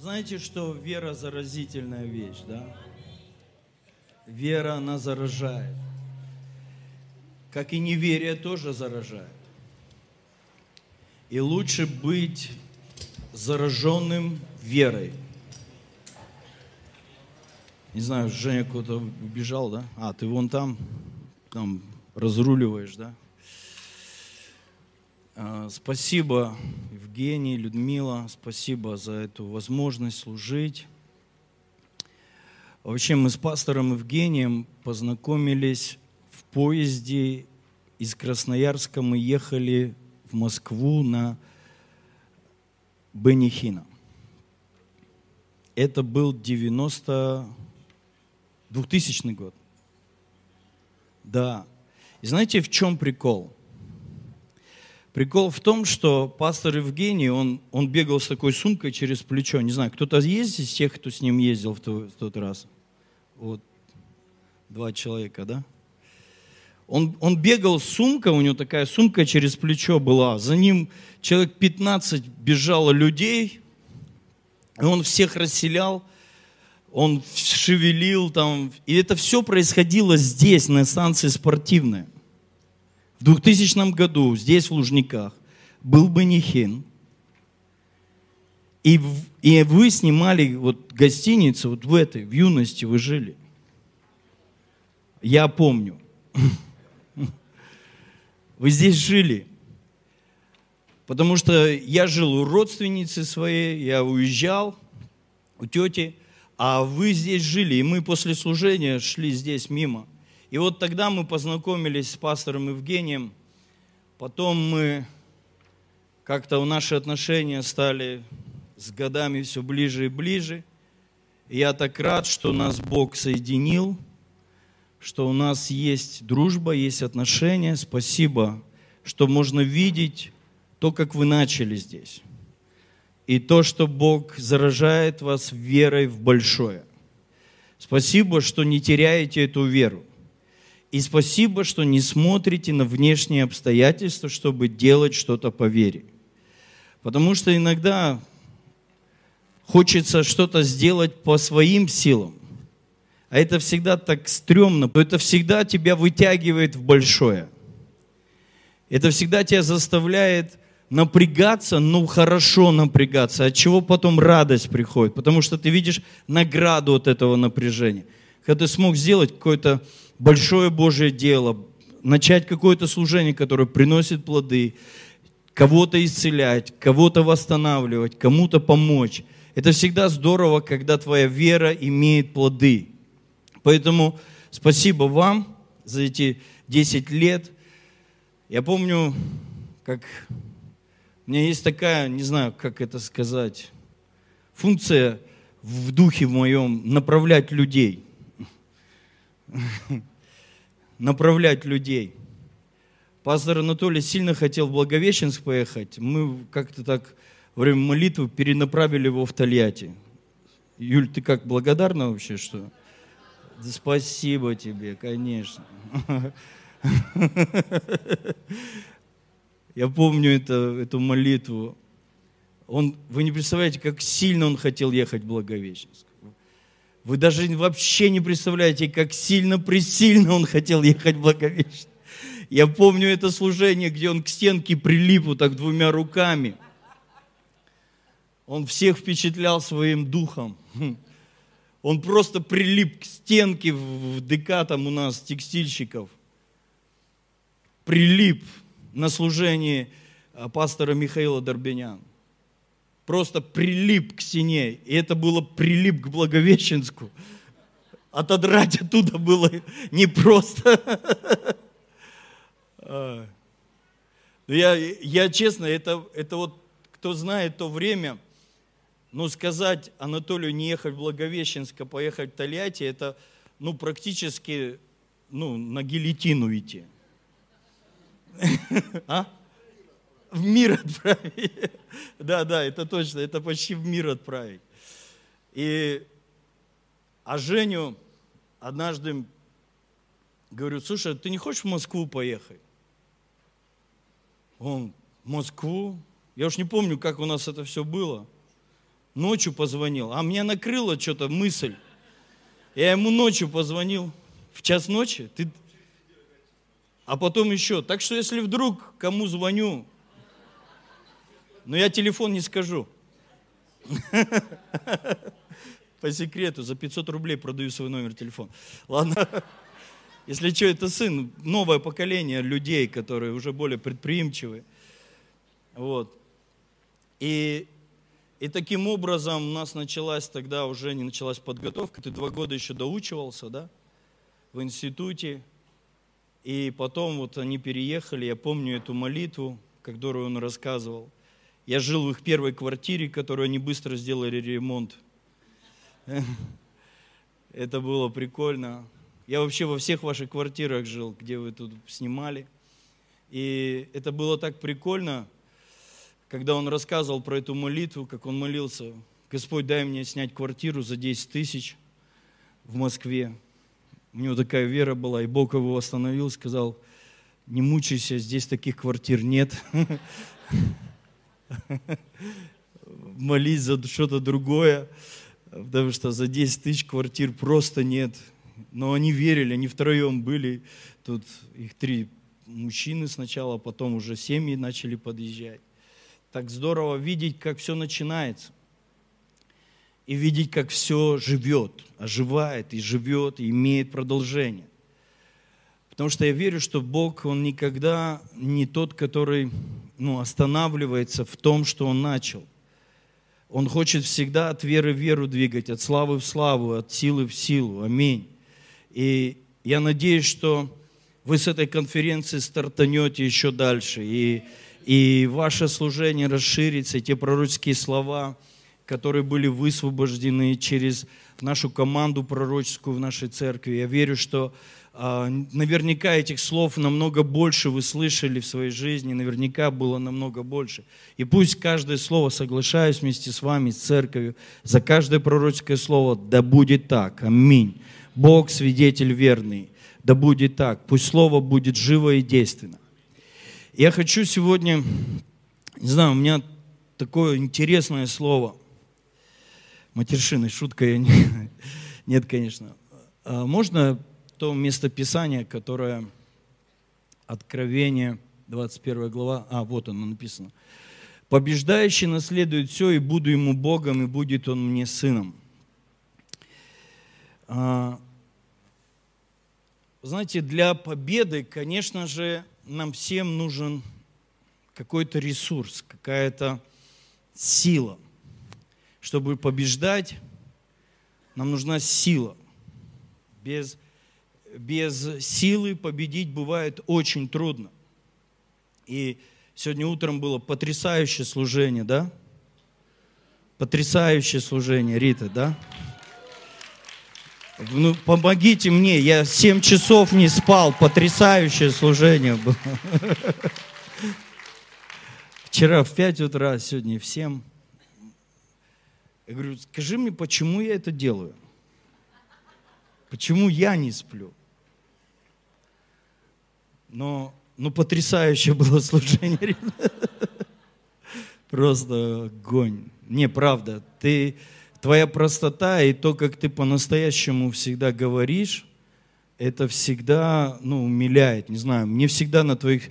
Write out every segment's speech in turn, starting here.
Знаете, что вера заразительная вещь, да? Вера, она заражает. Как и неверие тоже заражает. И лучше быть зараженным верой. Не знаю, Женя куда-то убежал, да? А, ты вон там, там разруливаешь, да? А, спасибо, Евгений, Людмила, спасибо за эту возможность служить. Вообще мы с пастором Евгением познакомились в поезде из Красноярска. Мы ехали в Москву на Бенихина. Это был 90 2000 год. Да. И знаете, в чем прикол? Прикол в том, что пастор Евгений, он, он бегал с такой сумкой через плечо. Не знаю, кто-то есть из тех, кто с ним ездил в тот, в тот раз? Вот, два человека, да? Он, он бегал с сумкой, у него такая сумка через плечо была. За ним человек 15 бежало людей, и он всех расселял, он шевелил там. И это все происходило здесь, на станции спортивной. В 2000 году здесь, в Лужниках, был Банихин. И, и вы снимали вот гостиницу, вот в этой, в юности вы жили. Я помню. Вы здесь жили. Потому что я жил у родственницы своей, я уезжал у тети, а вы здесь жили, и мы после служения шли здесь мимо – и вот тогда мы познакомились с пастором Евгением, потом мы как-то наши отношения стали с годами все ближе и ближе. И я так рад, что нас Бог соединил, что у нас есть дружба, есть отношения. Спасибо, что можно видеть то, как вы начали здесь. И то, что Бог заражает вас верой в большое. Спасибо, что не теряете эту веру. И спасибо, что не смотрите на внешние обстоятельства, чтобы делать что-то по вере. Потому что иногда хочется что-то сделать по своим силам. А это всегда так стрёмно, это всегда тебя вытягивает в большое. Это всегда тебя заставляет напрягаться, но хорошо напрягаться, от чего потом радость приходит, потому что ты видишь награду от этого напряжения. Когда ты смог сделать какое-то большое Божье дело, начать какое-то служение, которое приносит плоды, кого-то исцелять, кого-то восстанавливать, кому-то помочь. Это всегда здорово, когда твоя вера имеет плоды. Поэтому спасибо вам за эти 10 лет. Я помню, как у меня есть такая, не знаю, как это сказать, функция в духе в моем направлять людей. направлять людей. Пастор Анатолий сильно хотел в Благовещенск поехать. Мы как-то так во время молитвы перенаправили его в Тольятти. Юль, ты как благодарна вообще, что? Да спасибо тебе, конечно. Я помню это, эту молитву. Он, вы не представляете, как сильно он хотел ехать в Благовещенск. Вы даже вообще не представляете, как сильно присильно он хотел ехать в Благовещение. Я помню это служение, где он к стенке прилип вот так двумя руками. Он всех впечатлял своим духом. Он просто прилип к стенке в ДК там у нас текстильщиков. Прилип на служении а, пастора Михаила Дорбенян просто прилип к стене. И это было прилип к Благовещенску. Отодрать оттуда было непросто. А. Я, я честно, это, это вот, кто знает то время, ну, сказать Анатолию не ехать в Благовещенск, а поехать в Тольятти, это, ну, практически, ну, на гильотину идти. А? В мир отправить. Да, да, это точно, это почти в мир отправить. И, а Женю однажды говорю, слушай, ты не хочешь в Москву поехать? Он, Москву? Я уж не помню, как у нас это все было. ночью позвонил, а меня накрыла что-то мысль. Я ему ночью позвонил, в час ночи, ты... а потом еще. Так что если вдруг кому звоню, но я телефон не скажу. По секрету, за 500 рублей продаю свой номер телефона. Ладно. Если что, это сын, новое поколение людей, которые уже более предприимчивые. Вот. И, и таким образом у нас началась тогда уже не началась подготовка. Ты два года еще доучивался, да, в институте. И потом вот они переехали, я помню эту молитву, которую он рассказывал. Я жил в их первой квартире, которую они быстро сделали ремонт. Это было прикольно. Я вообще во всех ваших квартирах жил, где вы тут снимали. И это было так прикольно, когда он рассказывал про эту молитву, как он молился. Господь, дай мне снять квартиру за 10 тысяч в Москве. У него такая вера была, и Бог его остановил, сказал, не мучайся, здесь таких квартир нет. Молись за что-то другое потому что за 10 тысяч квартир просто нет. Но они верили, они втроем были, тут их три мужчины сначала, а потом уже семьи начали подъезжать. Так здорово видеть, как все начинается. И видеть, как все живет, оживает и живет, и имеет продолжение. Потому что я верю, что Бог, Он никогда не тот, который ну, останавливается в том, что Он начал – он хочет всегда от веры в веру двигать, от славы в славу, от силы в силу. Аминь. И я надеюсь, что вы с этой конференции стартанете еще дальше, и, и ваше служение расширится, и те пророческие слова, которые были высвобождены через нашу команду пророческую в нашей церкви. Я верю, что наверняка этих слов намного больше вы слышали в своей жизни, наверняка было намного больше. И пусть каждое слово, соглашаюсь вместе с вами, с церковью, за каждое пророческое слово, да будет так, аминь. Бог свидетель верный, да будет так, пусть слово будет живо и действенно. Я хочу сегодня, не знаю, у меня такое интересное слово, матершины, шутка я не, нет, конечно. А можно то местописание, которое Откровение, 21 глава, а вот оно написано. «Побеждающий наследует все, и буду ему Богом, и будет он мне сыном». А, знаете, для победы, конечно же, нам всем нужен какой-то ресурс, какая-то сила. Чтобы побеждать, нам нужна сила. Без без силы победить бывает очень трудно. И сегодня утром было потрясающее служение, да? Потрясающее служение, Рита, да? Ну, помогите мне, я 7 часов не спал, потрясающее служение было. Вчера в 5 утра, сегодня в 7. Я говорю, скажи мне, почему я это делаю? Почему я не сплю? Но, ну, потрясающее было служение. Просто огонь. Не, правда, ты, твоя простота и то, как ты по-настоящему всегда говоришь, это всегда, ну, умиляет. Не знаю, мне всегда на твоих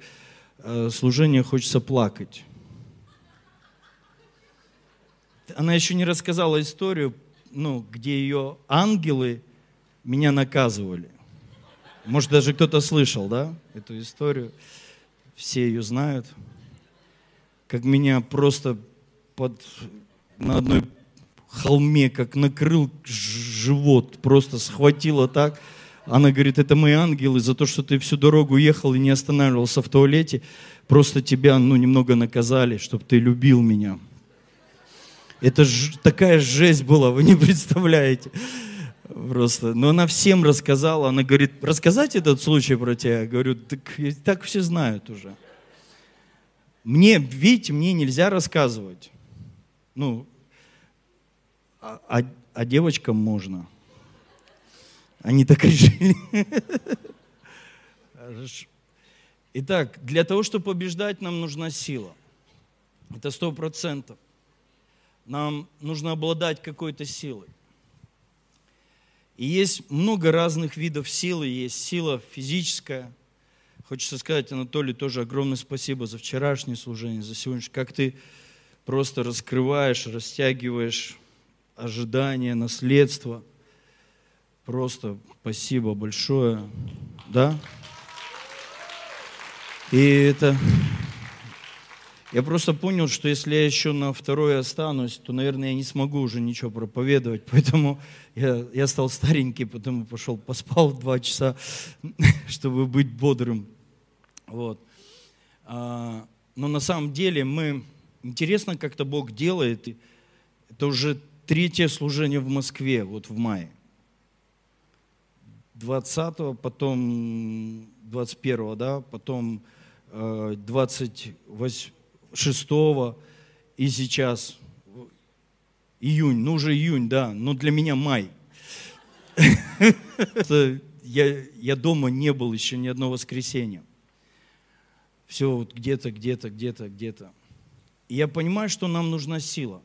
э, служениях хочется плакать. Она еще не рассказала историю, ну, где ее ангелы меня наказывали. Может, даже кто-то слышал, да, эту историю. Все ее знают. Как меня просто под, на одной холме, как накрыл живот, просто схватило так. Она говорит, это мои ангелы за то, что ты всю дорогу ехал и не останавливался в туалете. Просто тебя, ну, немного наказали, чтобы ты любил меня. Это ж, такая жесть была, вы не представляете. Просто. Но она всем рассказала. Она говорит, рассказать этот случай про тебя? Я говорю, так, так все знают уже. Мне, видите, мне нельзя рассказывать. Ну, а, а, а девочкам можно. Они так решили. Итак, для того, чтобы побеждать, нам нужна сила. Это сто процентов. нам нужно обладать какой-то силой. И есть много разных видов силы. Есть сила физическая. Хочется сказать, Анатолий, тоже огромное спасибо за вчерашнее служение, за сегодняшнее. Как ты просто раскрываешь, растягиваешь ожидания, наследство. Просто спасибо большое. Да? И это я просто понял, что если я еще на второй останусь, то, наверное, я не смогу уже ничего проповедовать. Поэтому я, я стал старенький, потом пошел, поспал два часа, чтобы быть бодрым. Вот. А, но на самом деле мы... Интересно, как-то Бог делает. Это уже третье служение в Москве, вот в мае. 20-го, потом 21-го, да, потом 28 6 и сейчас июнь, ну уже июнь, да, но для меня май. Я, я дома не был еще ни одно воскресенье. Все вот где-то, где-то, где-то, где-то. И я понимаю, что нам нужна сила.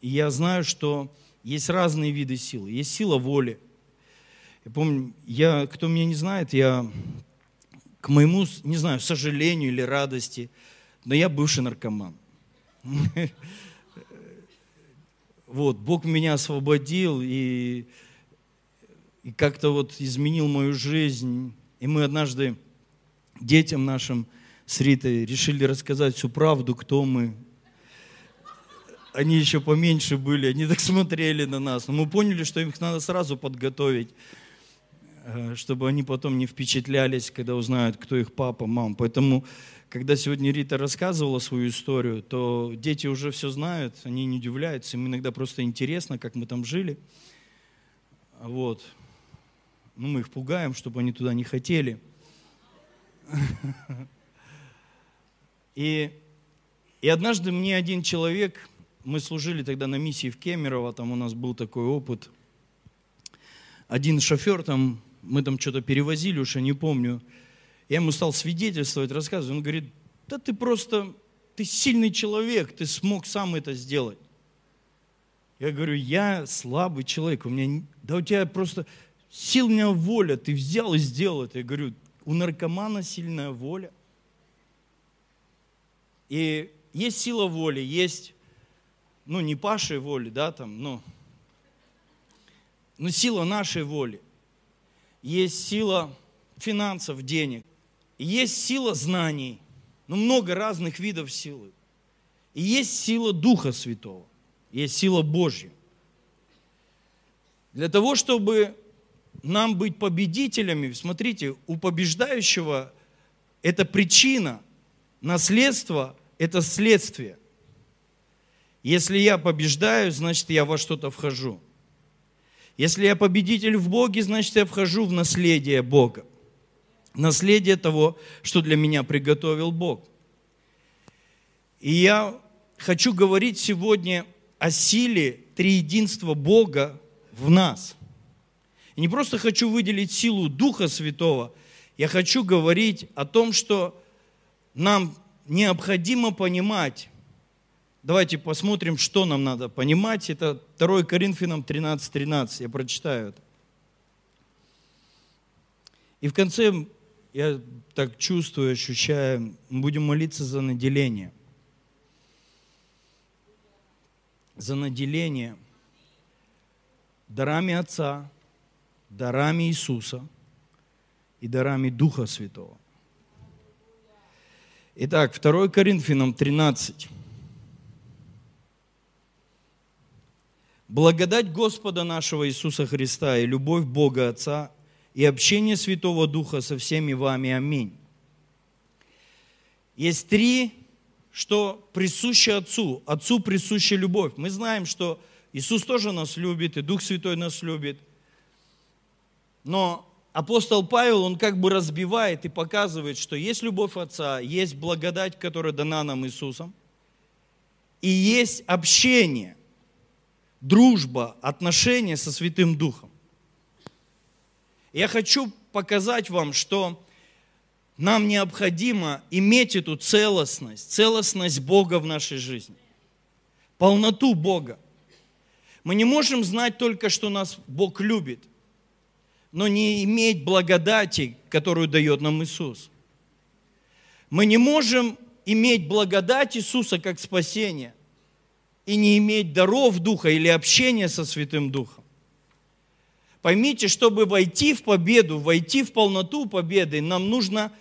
И я знаю, что есть разные виды силы. Есть сила воли. Я помню, я, кто меня не знает, я к моему, не знаю, сожалению или радости – но я бывший наркоман. Вот, Бог меня освободил и, и как-то вот изменил мою жизнь. И мы однажды детям нашим с Ритой решили рассказать всю правду, кто мы. Они еще поменьше были, они так смотрели на нас. Но мы поняли, что их надо сразу подготовить, э, чтобы они потом не впечатлялись, когда узнают, кто их папа, мама. Поэтому когда сегодня Рита рассказывала свою историю, то дети уже все знают, они не удивляются, им иногда просто интересно, как мы там жили. Вот. Ну, мы их пугаем, чтобы они туда не хотели. И, и однажды мне один человек, мы служили тогда на миссии в Кемерово, там у нас был такой опыт. Один шофер там, мы там что-то перевозили, уж я не помню, я ему стал свидетельствовать, рассказывать. Он говорит, да ты просто, ты сильный человек, ты смог сам это сделать. Я говорю, я слабый человек, у меня, да у тебя просто сильная воля, ты взял и сделал это. Я говорю, у наркомана сильная воля. И есть сила воли, есть, ну, не Пашей воли, да, там, но, но сила нашей воли. Есть сила финансов, денег. Есть сила знаний, ну много разных видов силы. И есть сила Духа Святого, есть сила Божья. Для того, чтобы нам быть победителями, смотрите, у побеждающего это причина, наследство – это следствие. Если я побеждаю, значит, я во что-то вхожу. Если я победитель в Боге, значит, я вхожу в наследие Бога наследие того, что для меня приготовил Бог. И я хочу говорить сегодня о силе триединства Бога в нас. И не просто хочу выделить силу Духа Святого, я хочу говорить о том, что нам необходимо понимать, давайте посмотрим, что нам надо понимать, это 2 Коринфянам 13.13, 13, я прочитаю это. И в конце я так чувствую, ощущаю, мы будем молиться за наделение. За наделение дарами Отца, дарами Иисуса и дарами Духа Святого. Итак, 2 Коринфянам 13. Благодать Господа нашего Иисуса Христа и любовь Бога Отца и общение Святого Духа со всеми вами. Аминь. Есть три, что присуще Отцу. Отцу присуща любовь. Мы знаем, что Иисус тоже нас любит, и Дух Святой нас любит. Но апостол Павел, он как бы разбивает и показывает, что есть любовь Отца, есть благодать, которая дана нам Иисусом, и есть общение, дружба, отношения со Святым Духом. Я хочу показать вам, что нам необходимо иметь эту целостность, целостность Бога в нашей жизни. полноту Бога. Мы не можем знать только, что нас Бог любит, но не иметь благодати, которую дает нам Иисус. Мы не можем иметь благодать Иисуса как спасение и не иметь даров Духа или общения со Святым Духом. Поймите, чтобы войти в победу, войти в полноту победы, нам нужно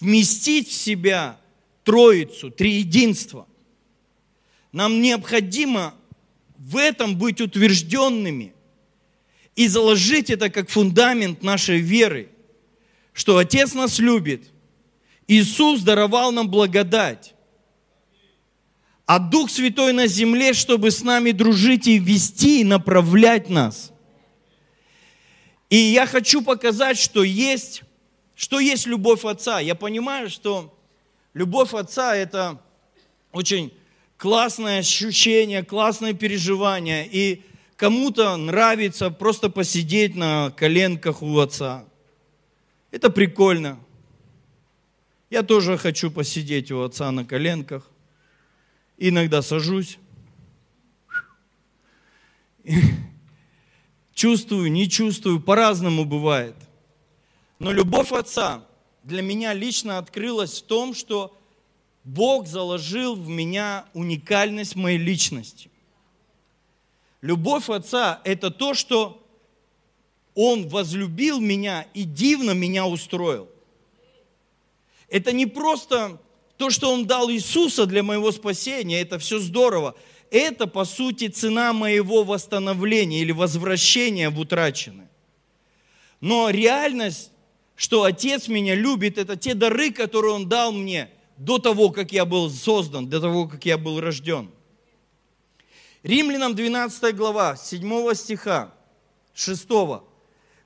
вместить в себя Троицу, Триединство. Нам необходимо в этом быть утвержденными и заложить это как фундамент нашей веры, что Отец нас любит, Иисус даровал нам благодать, а Дух Святой на земле, чтобы с нами дружить и вести, и направлять нас. И я хочу показать, что есть, что есть любовь Отца. Я понимаю, что любовь Отца – это очень классное ощущение, классное переживание. И кому-то нравится просто посидеть на коленках у Отца. Это прикольно. Я тоже хочу посидеть у Отца на коленках. Иногда сажусь. Чувствую, не чувствую, по-разному бывает. Но любовь Отца для меня лично открылась в том, что Бог заложил в меня уникальность моей личности. Любовь Отца – это то, что Он возлюбил меня и дивно меня устроил. Это не просто то, что Он дал Иисуса для моего спасения, это все здорово. Это, по сути, цена моего восстановления или возвращения в утраченное. Но реальность, что Отец меня любит, это те дары, которые Он дал мне до того, как я был создан, до того, как я был рожден. Римлянам 12 глава, 7 стиха, 6.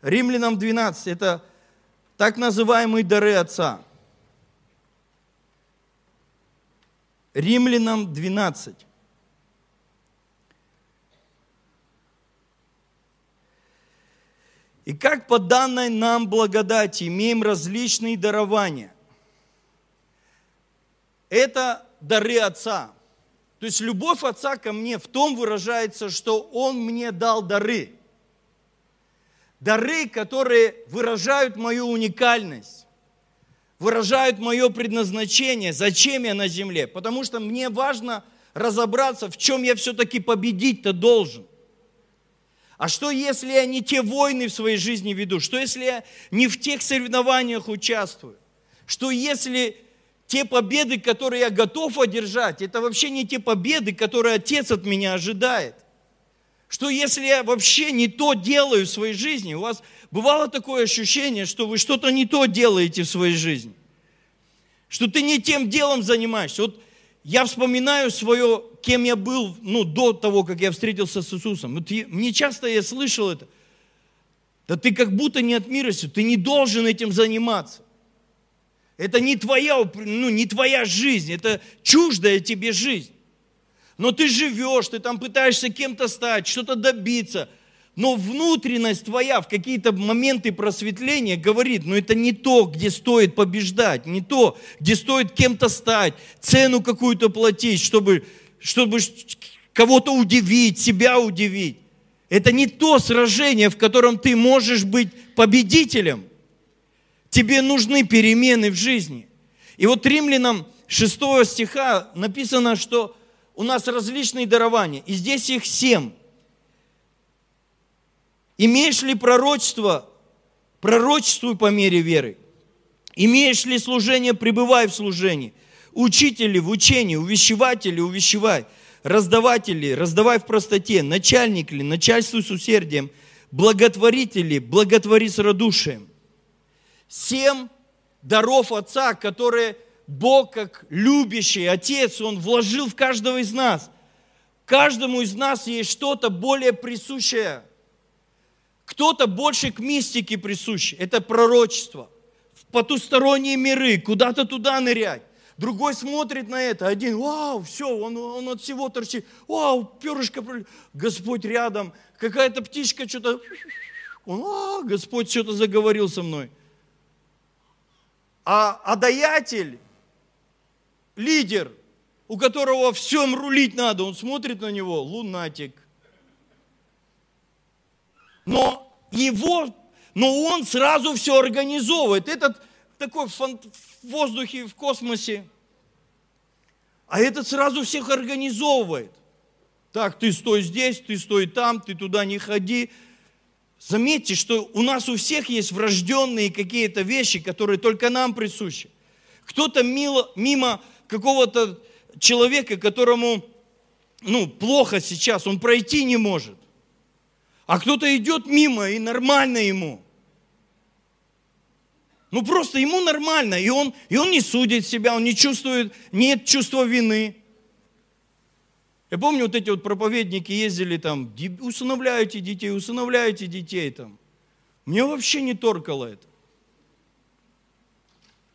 Римлянам 12, это так называемые дары Отца. Римлянам 12. И как по данной нам благодати имеем различные дарования. Это дары Отца. То есть любовь Отца ко мне в том выражается, что Он мне дал дары. Дары, которые выражают мою уникальность, выражают мое предназначение, зачем я на земле. Потому что мне важно разобраться, в чем я все-таки победить-то должен. А что, если я не те войны в своей жизни веду? Что, если я не в тех соревнованиях участвую? Что, если те победы, которые я готов одержать, это вообще не те победы, которые Отец от меня ожидает? Что, если я вообще не то делаю в своей жизни? У вас бывало такое ощущение, что вы что-то не то делаете в своей жизни? Что ты не тем делом занимаешься? Вот я вспоминаю свое, кем я был ну, до того, как я встретился с Иисусом. Вот я, мне часто я слышал это. Да ты как будто не от мира ты не должен этим заниматься. Это не твоя, ну, не твоя жизнь, это чуждая тебе жизнь. Но ты живешь, ты там пытаешься кем-то стать, что-то добиться – но внутренность твоя в какие-то моменты просветления говорит, ну это не то, где стоит побеждать, не то, где стоит кем-то стать, цену какую-то платить, чтобы, чтобы кого-то удивить, себя удивить. Это не то сражение, в котором ты можешь быть победителем. Тебе нужны перемены в жизни. И вот римлянам 6 стиха написано, что у нас различные дарования. И здесь их семь. Имеешь ли пророчество? Пророчествуй по мере веры. Имеешь ли служение? Пребывай в служении. Учители в учении, увещеватели, увещевай. Раздаватели, раздавай в простоте. Начальник ли, начальствуй с усердием. Благотворители, благотвори с радушием. Семь даров Отца, которые Бог, как любящий Отец, Он вложил в каждого из нас. Каждому из нас есть что-то более присущее – кто-то больше к мистике присущ, это пророчество. В потусторонние миры, куда-то туда нырять. Другой смотрит на это, один, вау, все, он, он от всего торчит, вау, перышко, Господь рядом, какая-то птичка что-то, он, а, Господь что-то заговорил со мной. А, а даятель, лидер, у которого всем рулить надо, он смотрит на него, лунатик. Но его, но он сразу все организовывает. Этот такой в воздухе, в космосе. А этот сразу всех организовывает. Так, ты стой здесь, ты стой там, ты туда не ходи. Заметьте, что у нас у всех есть врожденные какие-то вещи, которые только нам присущи. Кто-то мимо какого-то человека, которому ну, плохо сейчас, он пройти не может. А кто-то идет мимо, и нормально ему. Ну просто ему нормально, и он, и он не судит себя, он не чувствует, нет чувства вины. Я помню, вот эти вот проповедники ездили там, усыновляйте детей, усыновляйте детей там. Мне вообще не торкало это.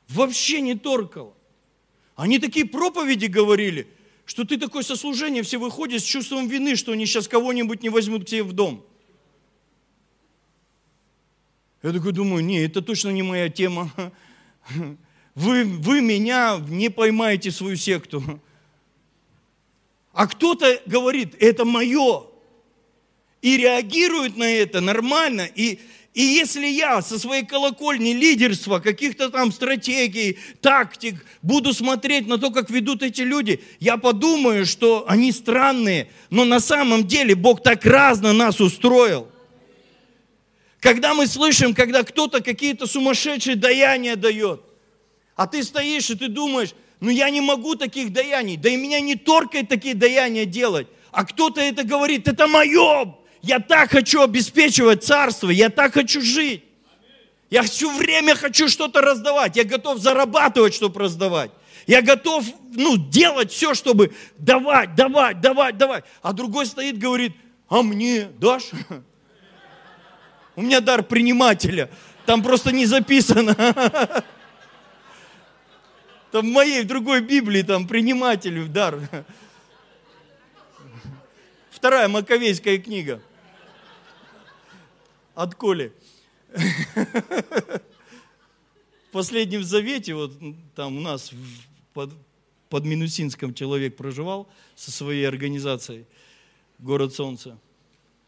Вообще не торкало. Они такие проповеди говорили, что ты такой сослужение, все выходят с чувством вины, что они сейчас кого-нибудь не возьмут к тебе в дом. Я такой думаю, не, это точно не моя тема. Вы, вы меня не поймаете свою секту. А кто-то говорит, это мое. И реагирует на это нормально. И, и если я со своей колокольни лидерства, каких-то там стратегий, тактик, буду смотреть на то, как ведут эти люди, я подумаю, что они странные. Но на самом деле Бог так разно нас устроил. Когда мы слышим, когда кто-то какие-то сумасшедшие даяния дает, а ты стоишь и ты думаешь, ну я не могу таких даяний, да и меня не торкает такие даяния делать. А кто-то это говорит, это мое, я так хочу обеспечивать царство, я так хочу жить. Я все время хочу что-то раздавать, я готов зарабатывать, чтобы раздавать. Я готов ну, делать все, чтобы давать, давать, давать, давать. А другой стоит, говорит, а мне дашь? У меня дар принимателя. Там просто не записано. Там в моей, в другой Библии, там принимателю дар. Вторая Маковейская книга. От Коли. В последнем завете, вот там у нас под, под Минусинском человек проживал со своей организацией «Город Солнца».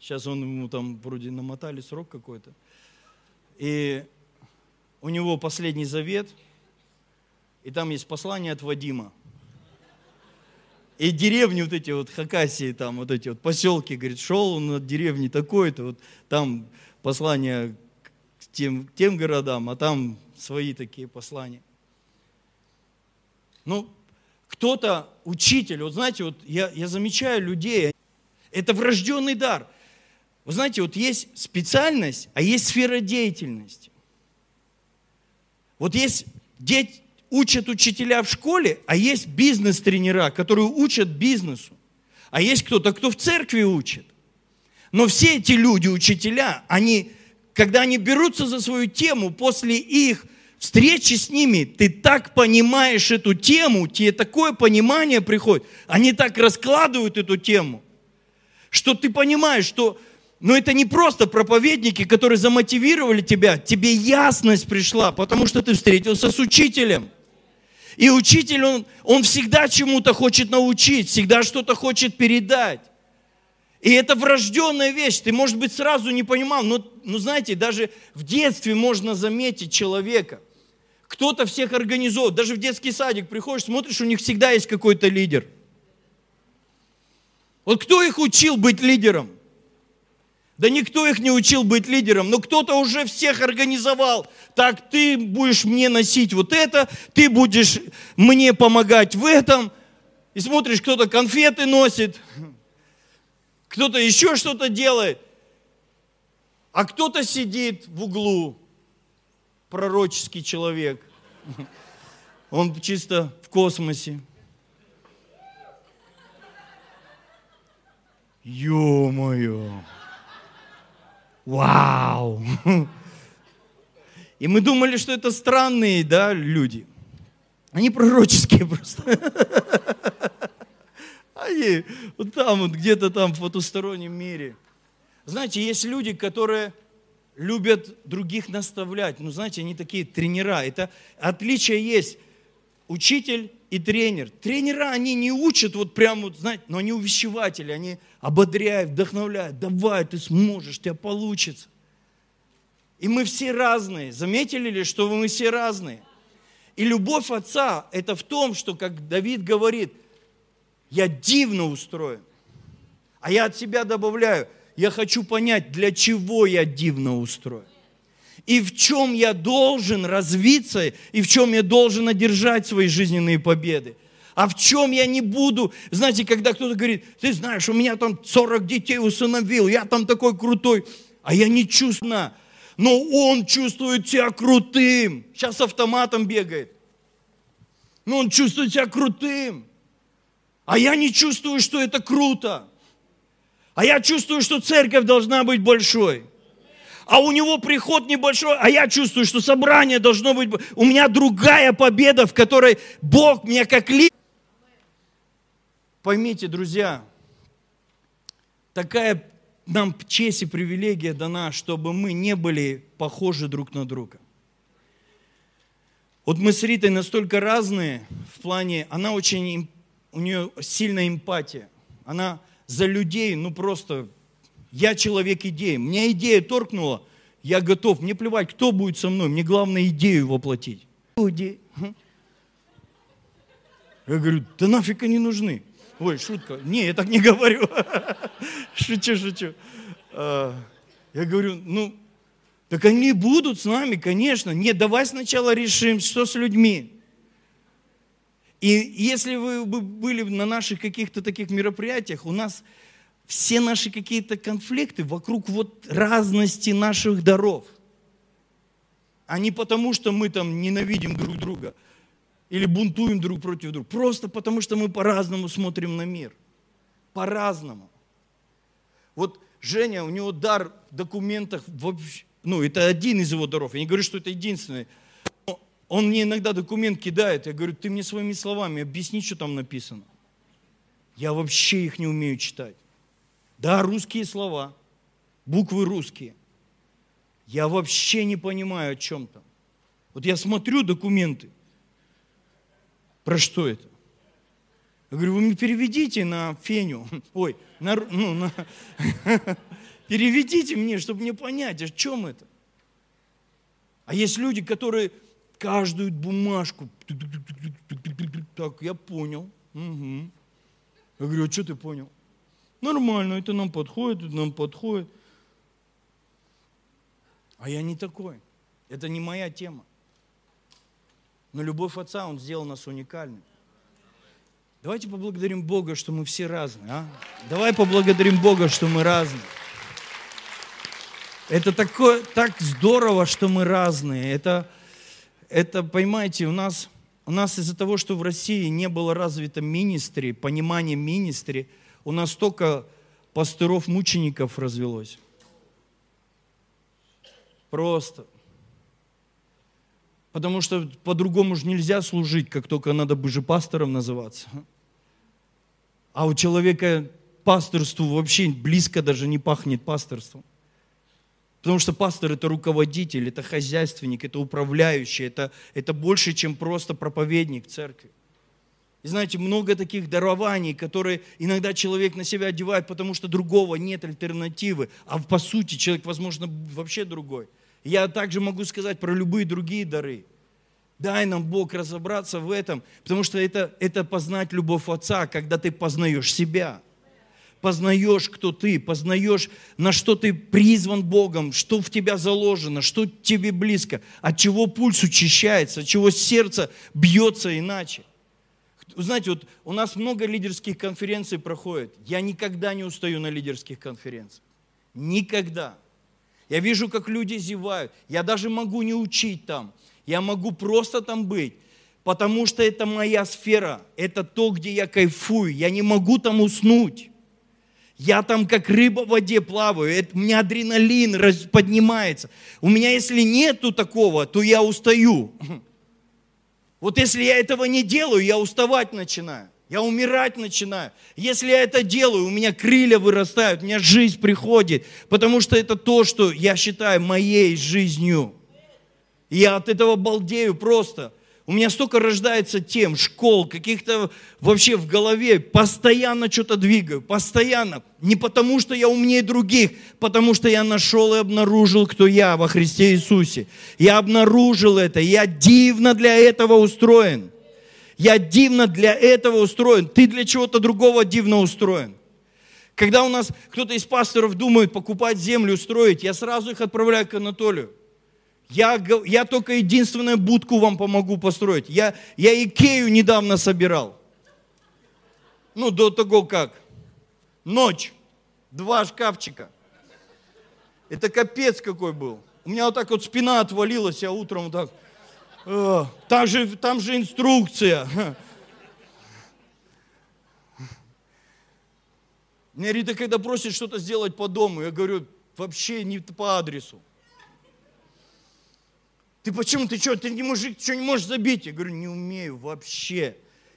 Сейчас он ему там вроде намотали срок какой-то. И у него последний завет – и там есть послание от Вадима. И деревни вот эти вот, Хакасии, там вот эти вот поселки, говорит, шел он от деревни такой-то, вот там послание к тем, тем городам, а там свои такие послания. Ну, кто-то, учитель, вот знаете, вот я, я замечаю людей, это врожденный дар. Вы знаете, вот есть специальность, а есть сфера деятельности. Вот есть деятельность, учат учителя в школе, а есть бизнес-тренера, которые учат бизнесу. А есть кто-то, кто в церкви учит. Но все эти люди, учителя, они, когда они берутся за свою тему, после их встречи с ними, ты так понимаешь эту тему, тебе такое понимание приходит, они так раскладывают эту тему, что ты понимаешь, что но это не просто проповедники, которые замотивировали тебя, тебе ясность пришла, потому что ты встретился с учителем. И учитель, он, он всегда чему-то хочет научить, всегда что-то хочет передать. И это врожденная вещь. Ты, может быть, сразу не понимал, но, но знаете, даже в детстве можно заметить человека. Кто-то всех организовывает. Даже в детский садик приходишь, смотришь, у них всегда есть какой-то лидер. Вот кто их учил быть лидером? Да никто их не учил быть лидером, но кто-то уже всех организовал. Так, ты будешь мне носить вот это, ты будешь мне помогать в этом. И смотришь, кто-то конфеты носит, кто-то еще что-то делает, а кто-то сидит в углу, пророческий человек. Он чисто в космосе. Ё-моё! Вау! И мы думали, что это странные, да, люди. Они пророческие просто. Они вот там, вот где-то там в потустороннем мире. Знаете, есть люди, которые любят других наставлять. Ну, знаете, они такие тренера. Это отличие есть. учитель и тренер. Тренера, они не учат вот прям, вот, знаете, но они увещеватели, они ободряют, вдохновляют. Давай, ты сможешь, у тебя получится. И мы все разные. Заметили ли, что мы все разные? И любовь Отца – это в том, что, как Давид говорит, я дивно устроен. А я от себя добавляю, я хочу понять, для чего я дивно устроен. И в чем я должен развиться, и в чем я должен одержать свои жизненные победы. А в чем я не буду, знаете, когда кто-то говорит, ты знаешь, у меня там 40 детей усыновил, я там такой крутой, а я не чувствую, но он чувствует себя крутым. Сейчас автоматом бегает. Но он чувствует себя крутым. А я не чувствую, что это круто. А я чувствую, что церковь должна быть большой. А у него приход небольшой, а я чувствую, что собрание должно быть... У меня другая победа, в которой Бог мне как ли... Поймите, друзья, такая нам честь и привилегия дана, чтобы мы не были похожи друг на друга. Вот мы с Ритой настолько разные в плане, она очень, у нее сильная эмпатия. Она за людей, ну просто, я человек идеи. Мне идея торкнула, я готов, мне плевать, кто будет со мной, мне главное идею воплотить. Я говорю, да нафиг они нужны. Ой, шутка. Не, я так не говорю. Шучу, шучу. А, я говорю, ну, так они будут с нами, конечно. Нет, давай сначала решим, что с людьми. И если вы были на наших каких-то таких мероприятиях, у нас все наши какие-то конфликты вокруг вот разности наших даров. А не потому, что мы там ненавидим друг друга – или бунтуем друг против друга. Просто потому, что мы по-разному смотрим на мир. По-разному. Вот Женя, у него дар в документах, вообще, ну, это один из его даров. Я не говорю, что это единственный. Но он мне иногда документ кидает. Я говорю, ты мне своими словами объясни, что там написано. Я вообще их не умею читать. Да, русские слова, буквы русские. Я вообще не понимаю, о чем там. Вот я смотрю документы, про что это? Я говорю, вы мне переведите на феню. Ой, на, ну, на, переведите мне, чтобы мне понять, о чем это. А есть люди, которые каждую бумажку, так, я понял. Угу. Я говорю, а что ты понял? Нормально, это нам подходит, это нам подходит. А я не такой. Это не моя тема. Но любовь Отца, Он сделал нас уникальными. Давайте поблагодарим Бога, что мы все разные. А? Давай поблагодарим Бога, что мы разные. Это такое, так здорово, что мы разные. Это, это понимаете, у нас, у нас из-за того, что в России не было развито министри, понимание министри, у нас столько пастыров-мучеников развелось. Просто. Потому что по-другому же нельзя служить, как только надо бы же пастором называться. А у человека пасторству вообще близко даже не пахнет пасторством. Потому что пастор – это руководитель, это хозяйственник, это управляющий, это, это больше, чем просто проповедник церкви. Знаете, много таких дарований, которые иногда человек на себя одевает, потому что другого нет альтернативы, а по сути человек, возможно, вообще другой. Я также могу сказать про любые другие дары. Дай нам, Бог, разобраться в этом, потому что это, это познать любовь Отца, когда ты познаешь себя. Познаешь, кто ты, познаешь, на что ты призван Богом, что в тебя заложено, что тебе близко, от чего пульс учащается, от чего сердце бьется иначе. Знаете, вот у нас много лидерских конференций проходит. Я никогда не устаю на лидерских конференциях. Никогда. Я вижу, как люди зевают. Я даже могу не учить там. Я могу просто там быть, потому что это моя сфера. Это то, где я кайфую. Я не могу там уснуть. Я там как рыба в воде плаваю, это, у меня адреналин поднимается. У меня если нету такого, то я устаю. Вот если я этого не делаю, я уставать начинаю. Я умирать начинаю. Если я это делаю, у меня крылья вырастают, у меня жизнь приходит, потому что это то, что я считаю моей жизнью. И я от этого балдею просто. У меня столько рождается тем, школ, каких-то вообще в голове. Постоянно что-то двигаю, постоянно. Не потому, что я умнее других, потому что я нашел и обнаружил, кто я во Христе Иисусе. Я обнаружил это, я дивно для этого устроен. Я дивно для этого устроен. Ты для чего-то другого дивно устроен. Когда у нас кто-то из пасторов думает покупать землю, строить, я сразу их отправляю к Анатолию. Я, я только единственную будку вам помогу построить. Я, я Икею недавно собирал. Ну, до того как. Ночь. Два шкафчика. Это капец какой был. У меня вот так вот спина отвалилась, я утром вот так. Э, там же, там же инструкция. Меня Рита, когда просит что-то сделать по дому, я говорю, вообще не по адресу. Ты почему, ты что, ты не мужик, ты что не можешь забить? Я говорю, не умею вообще.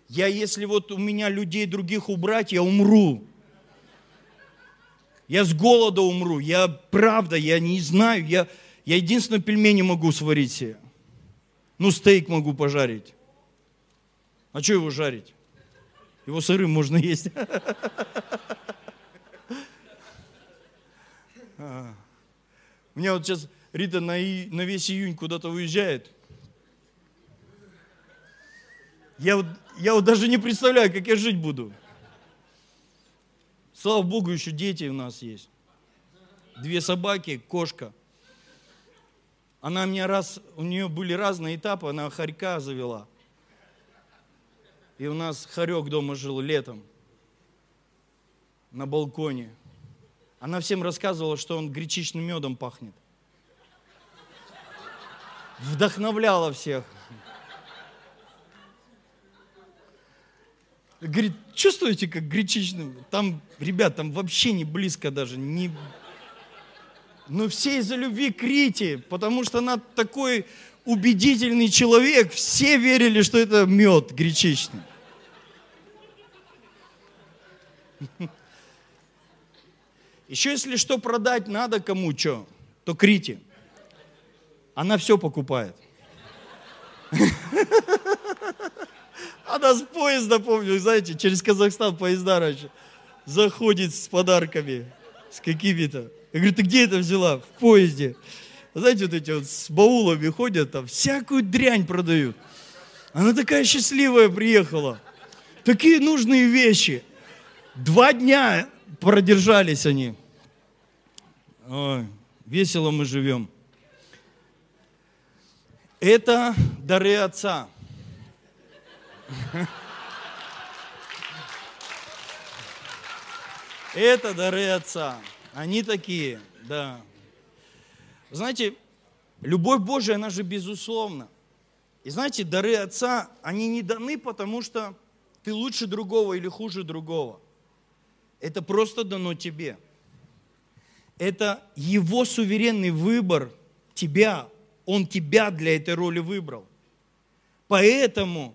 Я, если вот у меня людей других убрать, я умру. Я с голода умру. Я, правда, я не знаю. Я, я единственное пельмени могу сварить себе. Ну, стейк могу пожарить. А что его жарить? Его сырым можно есть. У меня вот сейчас Рита на, и, на весь июнь куда-то уезжает. Я вот, я вот даже не представляю, как я жить буду. Слава Богу, еще дети у нас есть. Две собаки, кошка. Она мне раз, у нее были разные этапы, она хорька завела. И у нас хорек дома жил летом на балконе. Она всем рассказывала, что он гречичным медом пахнет. Вдохновляла всех. Говорит, чувствуете, как гречичным? Там, ребят, там вообще не близко даже. Не... Но все из-за любви к Рите, потому что она такой убедительный человек. Все верили, что это мед гречичный. Еще если что продать надо кому что, то Крите. Она все покупает. Она с поезда, помню, знаете, через Казахстан поезда раньше, заходит с подарками, с какими-то. Я говорю, ты где это взяла? В поезде. Знаете, вот эти вот с баулами ходят, там всякую дрянь продают. Она такая счастливая приехала. Такие нужные вещи. Два дня продержались они. Ой, весело мы живем. Это дары Отца. Это дары Отца. Они такие, да. Знаете, любовь Божия, она же безусловна. И знаете, дары Отца, они не даны, потому что ты лучше другого или хуже другого. Это просто дано тебе – это его суверенный выбор тебя. Он тебя для этой роли выбрал. Поэтому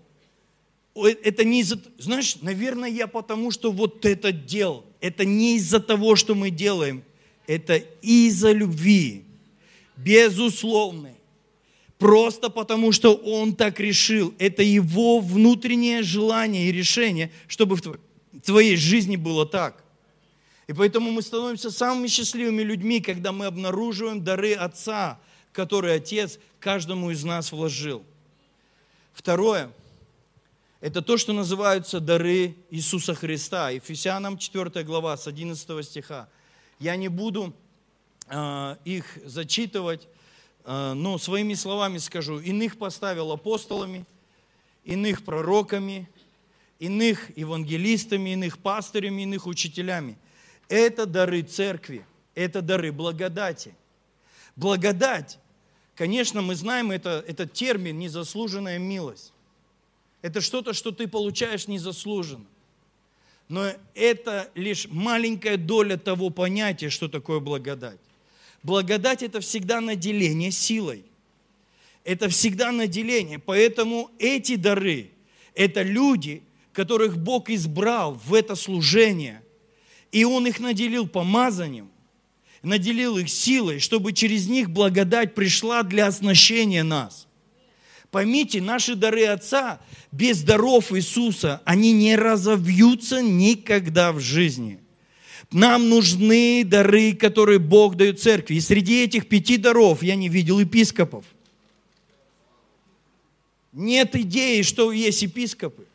это не из-за... Знаешь, наверное, я потому, что вот это делал. Это не из-за того, что мы делаем. Это из-за любви. Безусловной. Просто потому, что он так решил. Это его внутреннее желание и решение, чтобы в твоей жизни было так. И поэтому мы становимся самыми счастливыми людьми, когда мы обнаруживаем дары Отца, которые Отец каждому из нас вложил. Второе – это то, что называются дары Иисуса Христа. Ефесянам 4 глава с 11 стиха. Я не буду э, их зачитывать, э, но своими словами скажу. Иных поставил апостолами, иных пророками, иных евангелистами, иных пастырями, иных учителями – это дары церкви, это дары благодати. Благодать, конечно, мы знаем это, этот термин «незаслуженная милость». Это что-то, что ты получаешь незаслуженно. Но это лишь маленькая доля того понятия, что такое благодать. Благодать – это всегда наделение силой. Это всегда наделение. Поэтому эти дары – это люди, которых Бог избрал в это служение – и Он их наделил помазанием, наделил их силой, чтобы через них благодать пришла для оснащения нас. Поймите, наши дары Отца без даров Иисуса, они не разовьются никогда в жизни. Нам нужны дары, которые Бог дает церкви. И среди этих пяти даров я не видел епископов. Нет идеи, что есть епископы.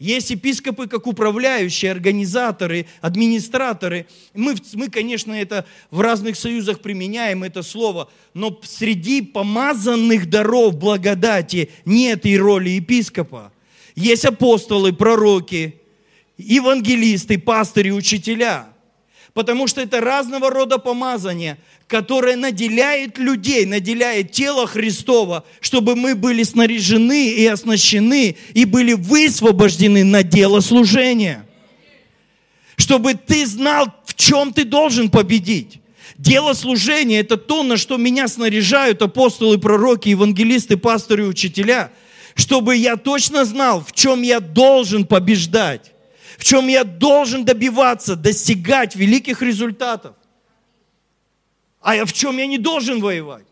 Есть епископы как управляющие, организаторы, администраторы. Мы, мы, конечно, это в разных союзах применяем, это слово, но среди помазанных даров благодати нет и роли епископа. Есть апостолы, пророки, евангелисты, пастыри, учителя. Потому что это разного рода помазания – которое наделяет людей, наделяет тело Христова, чтобы мы были снаряжены и оснащены и были высвобождены на дело служения. Чтобы ты знал, в чем ты должен победить. Дело служения – это то, на что меня снаряжают апостолы, пророки, евангелисты, пасторы, учителя, чтобы я точно знал, в чем я должен побеждать, в чем я должен добиваться, достигать великих результатов. А я в чем я не должен воевать?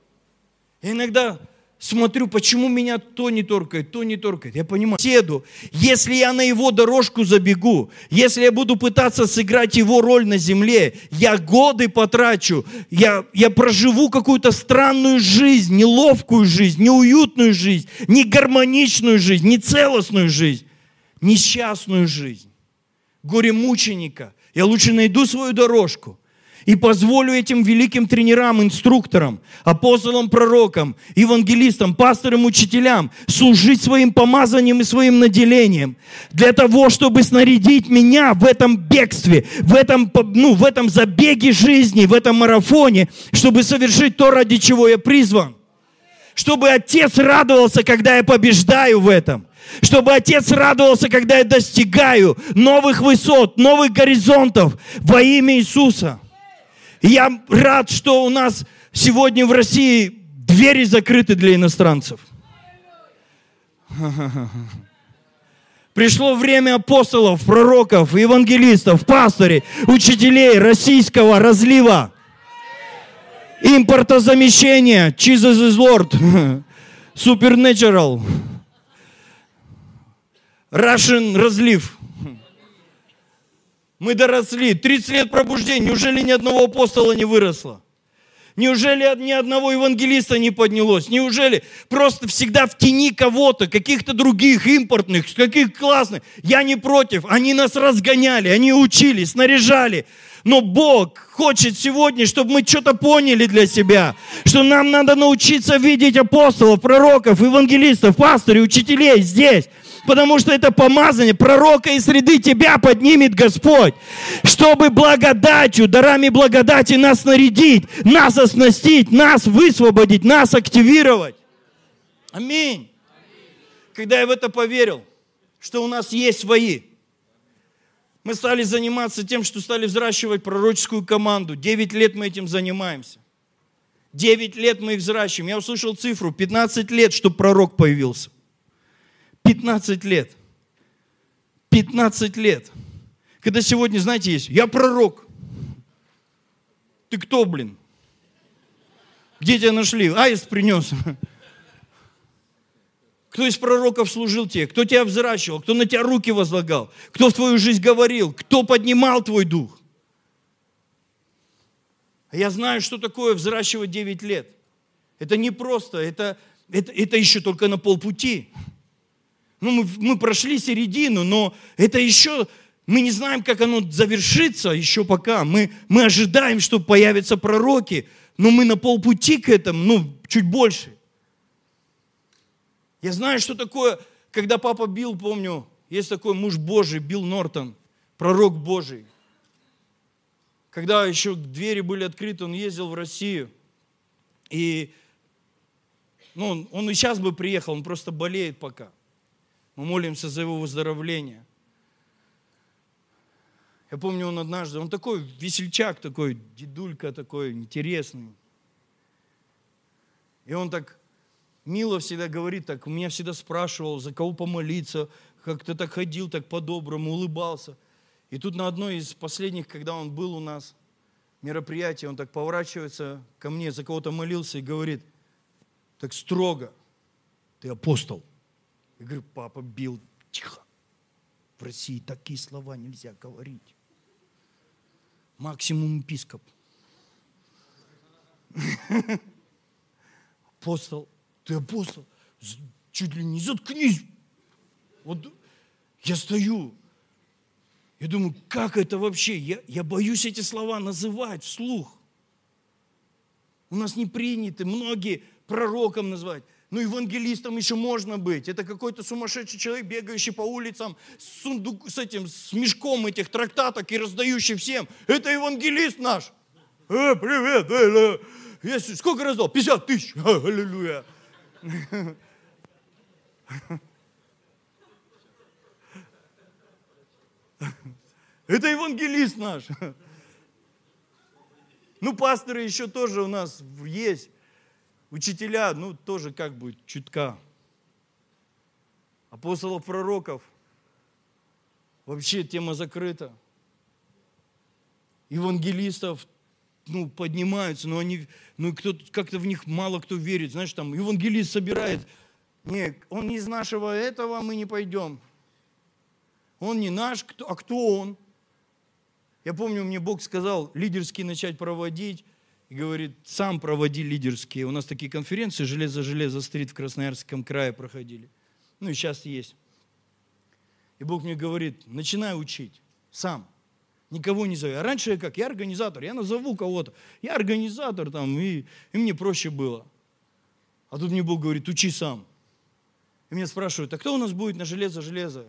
Я иногда смотрю, почему меня то не торкает, то не торкает. Я понимаю, седу, если я на его дорожку забегу, если я буду пытаться сыграть его роль на земле, я годы потрачу, я, я проживу какую-то странную жизнь, неловкую жизнь, неуютную жизнь, не гармоничную жизнь, не целостную жизнь, несчастную жизнь, горе мученика. Я лучше найду свою дорожку, и позволю этим великим тренерам, инструкторам, апостолам, пророкам, евангелистам, пасторам, учителям служить своим помазанием и своим наделением для того, чтобы снарядить меня в этом бегстве, в этом, ну, в этом забеге жизни, в этом марафоне, чтобы совершить то, ради чего я призван. Чтобы Отец радовался, когда я побеждаю в этом. Чтобы Отец радовался, когда я достигаю новых высот, новых горизонтов во имя Иисуса. И я рад, что у нас сегодня в России двери закрыты для иностранцев. Пришло время апостолов, пророков, евангелистов, пастырей, учителей российского разлива. Импортозамещение. Jesus is Lord. Supernatural. Russian разлив. Мы доросли. 30 лет пробуждения. Неужели ни одного апостола не выросло? Неужели ни одного евангелиста не поднялось? Неужели просто всегда в тени кого-то, каких-то других, импортных, каких классных? Я не против. Они нас разгоняли, они учили, снаряжали. Но Бог хочет сегодня, чтобы мы что-то поняли для себя, что нам надо научиться видеть апостолов, пророков, евангелистов, пастырей, учителей здесь, потому что это помазание пророка из среды тебя поднимет Господь, чтобы благодатью, дарами благодати нас нарядить, нас оснастить, нас высвободить, нас активировать. Аминь. Когда я в это поверил, что у нас есть свои, мы стали заниматься тем, что стали взращивать пророческую команду. Девять лет мы этим занимаемся. Девять лет мы их взращиваем. Я услышал цифру, 15 лет, чтобы пророк появился. 15 лет. 15 лет. Когда сегодня, знаете, есть, я пророк. Ты кто, блин? Где тебя нашли? Аист принес. Кто из пророков служил тебе? Кто тебя взращивал? Кто на тебя руки возлагал? Кто в твою жизнь говорил? Кто поднимал твой дух? А я знаю, что такое взращивать 9 лет. Это не просто, это, это, это еще только на полпути. Ну, мы, мы прошли середину, но это еще, мы не знаем, как оно завершится еще пока. Мы, мы ожидаем, что появятся пророки, но мы на полпути к этому, ну, чуть больше. Я знаю, что такое, когда папа бил, помню, есть такой муж Божий, Билл Нортон, пророк Божий. Когда еще двери были открыты, он ездил в Россию. И ну, он и сейчас бы приехал, он просто болеет пока. Мы молимся за его выздоровление. Я помню, он однажды, он такой весельчак такой, дедулька такой, интересный. И он так мило всегда говорит, так меня всегда спрашивал, за кого помолиться, как-то так ходил, так по-доброму, улыбался. И тут на одной из последних, когда он был у нас, мероприятии, он так поворачивается ко мне, за кого-то молился и говорит, так строго – ты апостол. Я говорю, папа бил, тихо. В России такие слова нельзя говорить. Максимум епископ. Апостол, ты апостол, чуть ли не заткнись. Вот я стою, я думаю, как это вообще? Я, я боюсь эти слова называть вслух. У нас не приняты многие пророком называть. Ну, евангелистом еще можно быть. Это какой-то сумасшедший человек, бегающий по улицам с, сундук, с этим, с мешком этих трактаток и раздающий всем. Это евангелист наш. Э, привет, э, э. Я сколько раздал? 50 тысяч. Аллилуйя. Это евангелист наш. Ну, пасторы еще тоже у нас есть. Учителя, ну, тоже как бы чутка. Апостолов, пророков. Вообще тема закрыта. Евангелистов, ну, поднимаются, но они, ну, кто как-то в них мало кто верит. Знаешь, там евангелист собирает, нет, он не из нашего этого, мы не пойдем. Он не наш, а кто он? Я помню, мне Бог сказал лидерские начать проводить. И говорит, сам проводи лидерские. У нас такие конференции «Железо-железо стрит» в Красноярском крае проходили. Ну и сейчас есть. И Бог мне говорит, начинай учить сам. Никого не зови. А раньше я как? Я организатор, я назову кого-то. Я организатор там, и, и мне проще было. А тут мне Бог говорит, учи сам. И меня спрашивают, а кто у нас будет на железо-железо?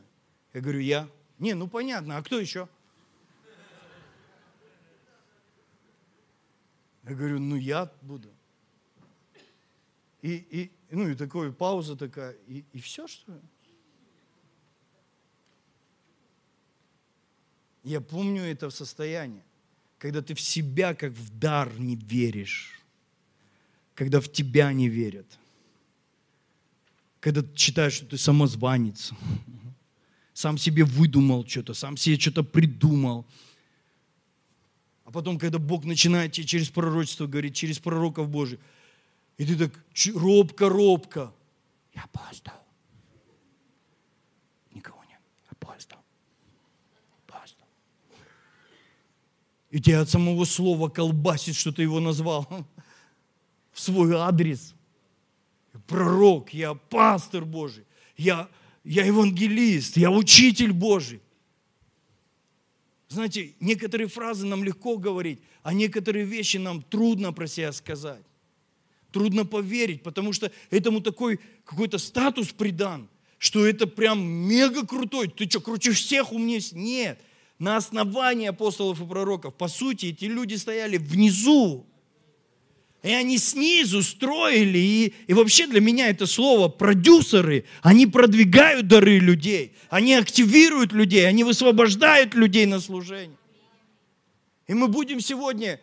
Я говорю, я. Не, ну понятно, а кто еще? Я говорю, ну я буду. И, и, ну и такая пауза такая, и, и все, что ли? Я помню это состояние, когда ты в себя как в дар не веришь, когда в тебя не верят, когда ты считаешь, что ты самозванец, сам себе выдумал что-то, сам себе что-то придумал. Потом, когда Бог начинает тебе через пророчество говорить, через пророков Божий, и ты так робко-робко, я апостол. Никого нет. Апостол. Апостол. И тебя от самого слова колбасит, что ты его назвал в свой адрес. Пророк, я пастор Божий, я я евангелист, я учитель Божий. Знаете, некоторые фразы нам легко говорить, а некоторые вещи нам трудно про себя сказать. Трудно поверить, потому что этому такой какой-то статус придан, что это прям мега крутой. Ты что, круче всех, умнее? Нет. На основании апостолов и пророков, по сути, эти люди стояли внизу, и они снизу строили, и, и вообще для меня это слово продюсеры, они продвигают дары людей, они активируют людей, они высвобождают людей на служение. И мы будем сегодня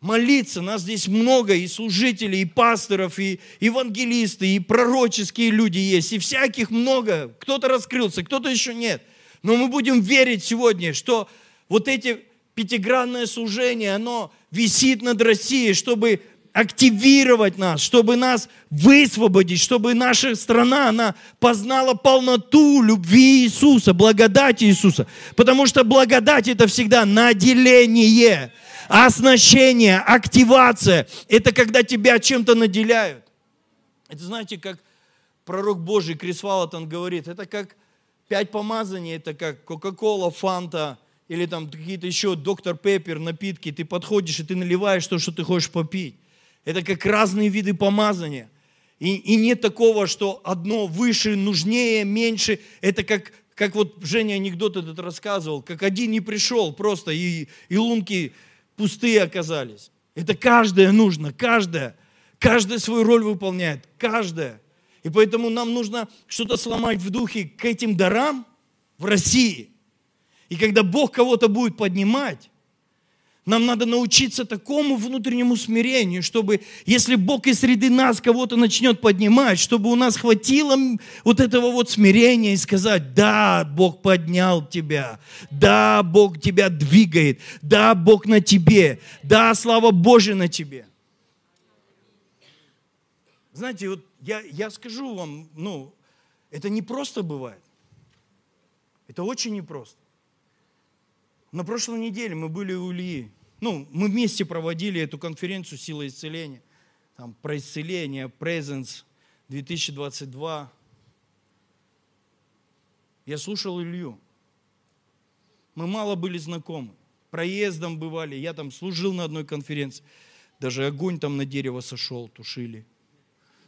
молиться, нас здесь много, и служителей, и пасторов, и евангелисты, и пророческие люди есть, и всяких много. Кто-то раскрылся, кто-то еще нет. Но мы будем верить сегодня, что вот эти пятигранное служение, оно висит над Россией, чтобы активировать нас, чтобы нас высвободить, чтобы наша страна, она познала полноту любви Иисуса, благодати Иисуса. Потому что благодать это всегда наделение, оснащение, активация. Это когда тебя чем-то наделяют. Это знаете, как пророк Божий Крис Валатон говорит, это как пять помазаний, это как Кока-Кола, Фанта, или там какие-то еще доктор Пеппер, напитки, ты подходишь и ты наливаешь то, что ты хочешь попить. Это как разные виды помазания. И, и нет такого, что одно выше, нужнее, меньше. Это как, как вот Женя анекдот этот рассказывал, как один не пришел просто, и, и лунки пустые оказались. Это каждое нужно, каждое. Каждая свою роль выполняет, каждая. И поэтому нам нужно что-то сломать в духе к этим дарам в России. И когда Бог кого-то будет поднимать, нам надо научиться такому внутреннему смирению, чтобы, если Бог из среды нас кого-то начнет поднимать, чтобы у нас хватило вот этого вот смирения и сказать, да, Бог поднял тебя, да, Бог тебя двигает, да, Бог на тебе, да, слава Божия на тебе. Знаете, вот я, я скажу вам, ну, это не просто бывает. Это очень непросто. На прошлой неделе мы были у Ильи. Ну, мы вместе проводили эту конференцию «Сила исцеления». Там про исцеление, Presence 2022. Я слушал Илью. Мы мало были знакомы. Проездом бывали. Я там служил на одной конференции. Даже огонь там на дерево сошел, тушили.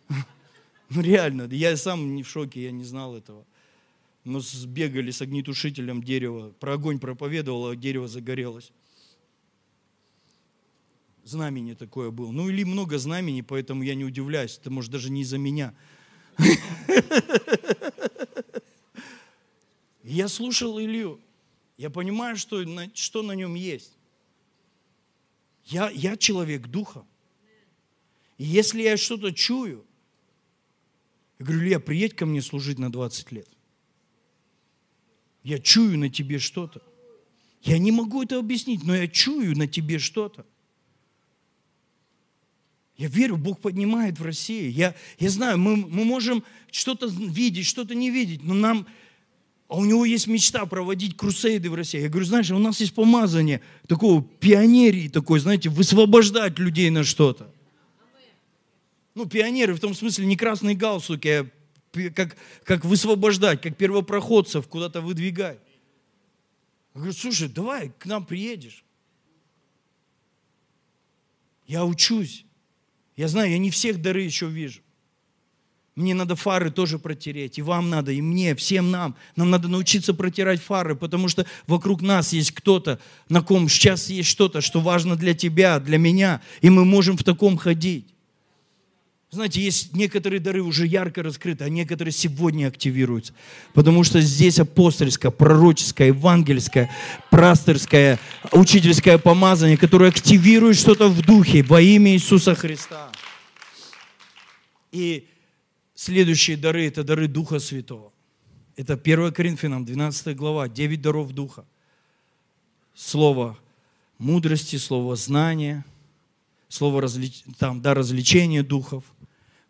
Ну реально, я сам не в шоке, я не знал этого. Мы сбегали с огнетушителем дерева, про огонь проповедовал, а дерево загорелось. Знамение такое было. Ну или много знамений, поэтому я не удивляюсь. Это может даже не из-за меня. Я слушал Илью. Я понимаю, что что на нем есть. Я, я человек духа. И если я что-то чую, я говорю, Илья, приедь ко мне служить на 20 лет. Я чую на тебе что-то. Я не могу это объяснить, но я чую на тебе что-то. Я верю, Бог поднимает в России. Я, я знаю, мы, мы можем что-то видеть, что-то не видеть, но нам а у него есть мечта проводить крусейды в России. Я говорю, знаешь, у нас есть помазание такого пионерии такой, знаете, высвобождать людей на что-то. Ну, пионеры в том смысле не красные галстуки, а как, как высвобождать, как первопроходцев куда-то выдвигать. Я говорю, слушай, давай к нам приедешь. Я учусь. Я знаю, я не всех дары еще вижу. Мне надо фары тоже протереть, и вам надо, и мне, всем нам. Нам надо научиться протирать фары, потому что вокруг нас есть кто-то, на ком сейчас есть что-то, что важно для тебя, для меня, и мы можем в таком ходить. Знаете, есть некоторые дары уже ярко раскрыты, а некоторые сегодня активируются. Потому что здесь апостольское, пророческое, евангельское, пасторское, учительское помазание, которое активирует что-то в духе во имя Иисуса Христа. И Следующие дары – это дары Духа Святого. Это 1 Коринфянам, 12 глава, 9 даров Духа. Слово мудрости, слово знания, слово различ... там, дар развлечения духов,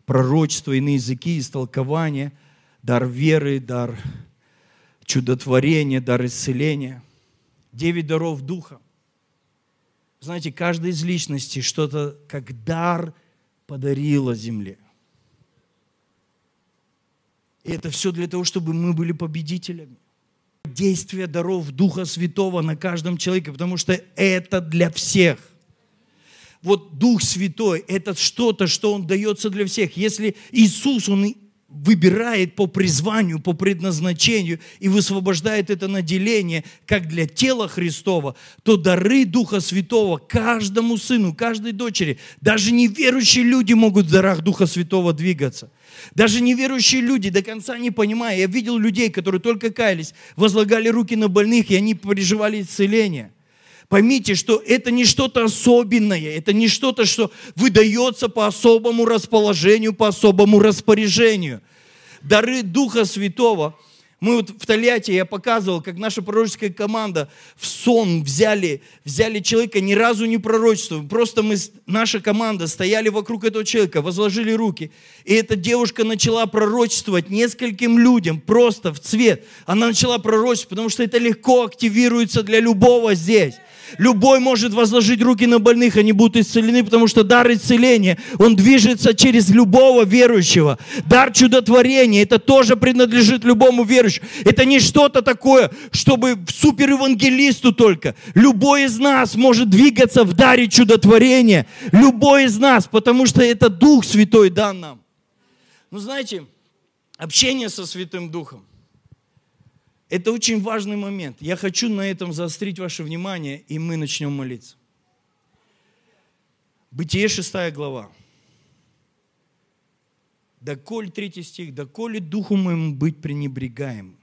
пророчество, иные языки, истолкование, дар веры, дар чудотворения, дар исцеления. Девять даров Духа. Знаете, каждая из личностей что-то как дар подарила земле – и это все для того, чтобы мы были победителями. Действие даров Духа Святого на каждом человеке, потому что это для всех. Вот Дух Святой – это что-то, что Он дается для всех. Если Иисус, Он выбирает по призванию, по предназначению и высвобождает это наделение, как для тела Христова, то дары Духа Святого каждому сыну, каждой дочери, даже неверующие люди могут в дарах Духа Святого двигаться. Даже неверующие люди до конца не понимая. Я видел людей, которые только каялись, возлагали руки на больных, и они переживали исцеление – Поймите, что это не что-то особенное, это не что-то, что выдается по особому расположению, по особому распоряжению. Дары Духа Святого – мы вот в Тольятти, я показывал, как наша пророческая команда в сон взяли, взяли человека, ни разу не пророчествовали. Просто мы, наша команда стояли вокруг этого человека, возложили руки. И эта девушка начала пророчествовать нескольким людям, просто в цвет. Она начала пророчествовать, потому что это легко активируется для любого здесь. Любой может возложить руки на больных, они будут исцелены, потому что дар исцеления, он движется через любого верующего. Дар чудотворения, это тоже принадлежит любому верующему. Это не что-то такое, чтобы суперевангелисту только. Любой из нас может двигаться в даре чудотворения. Любой из нас, потому что это Дух Святой дан нам. Ну, знаете, общение со Святым Духом. Это очень важный момент. Я хочу на этом заострить ваше внимание, и мы начнем молиться. Бытие 6 глава. Доколь, третий стих, доколе духу моему быть пренебрегаем.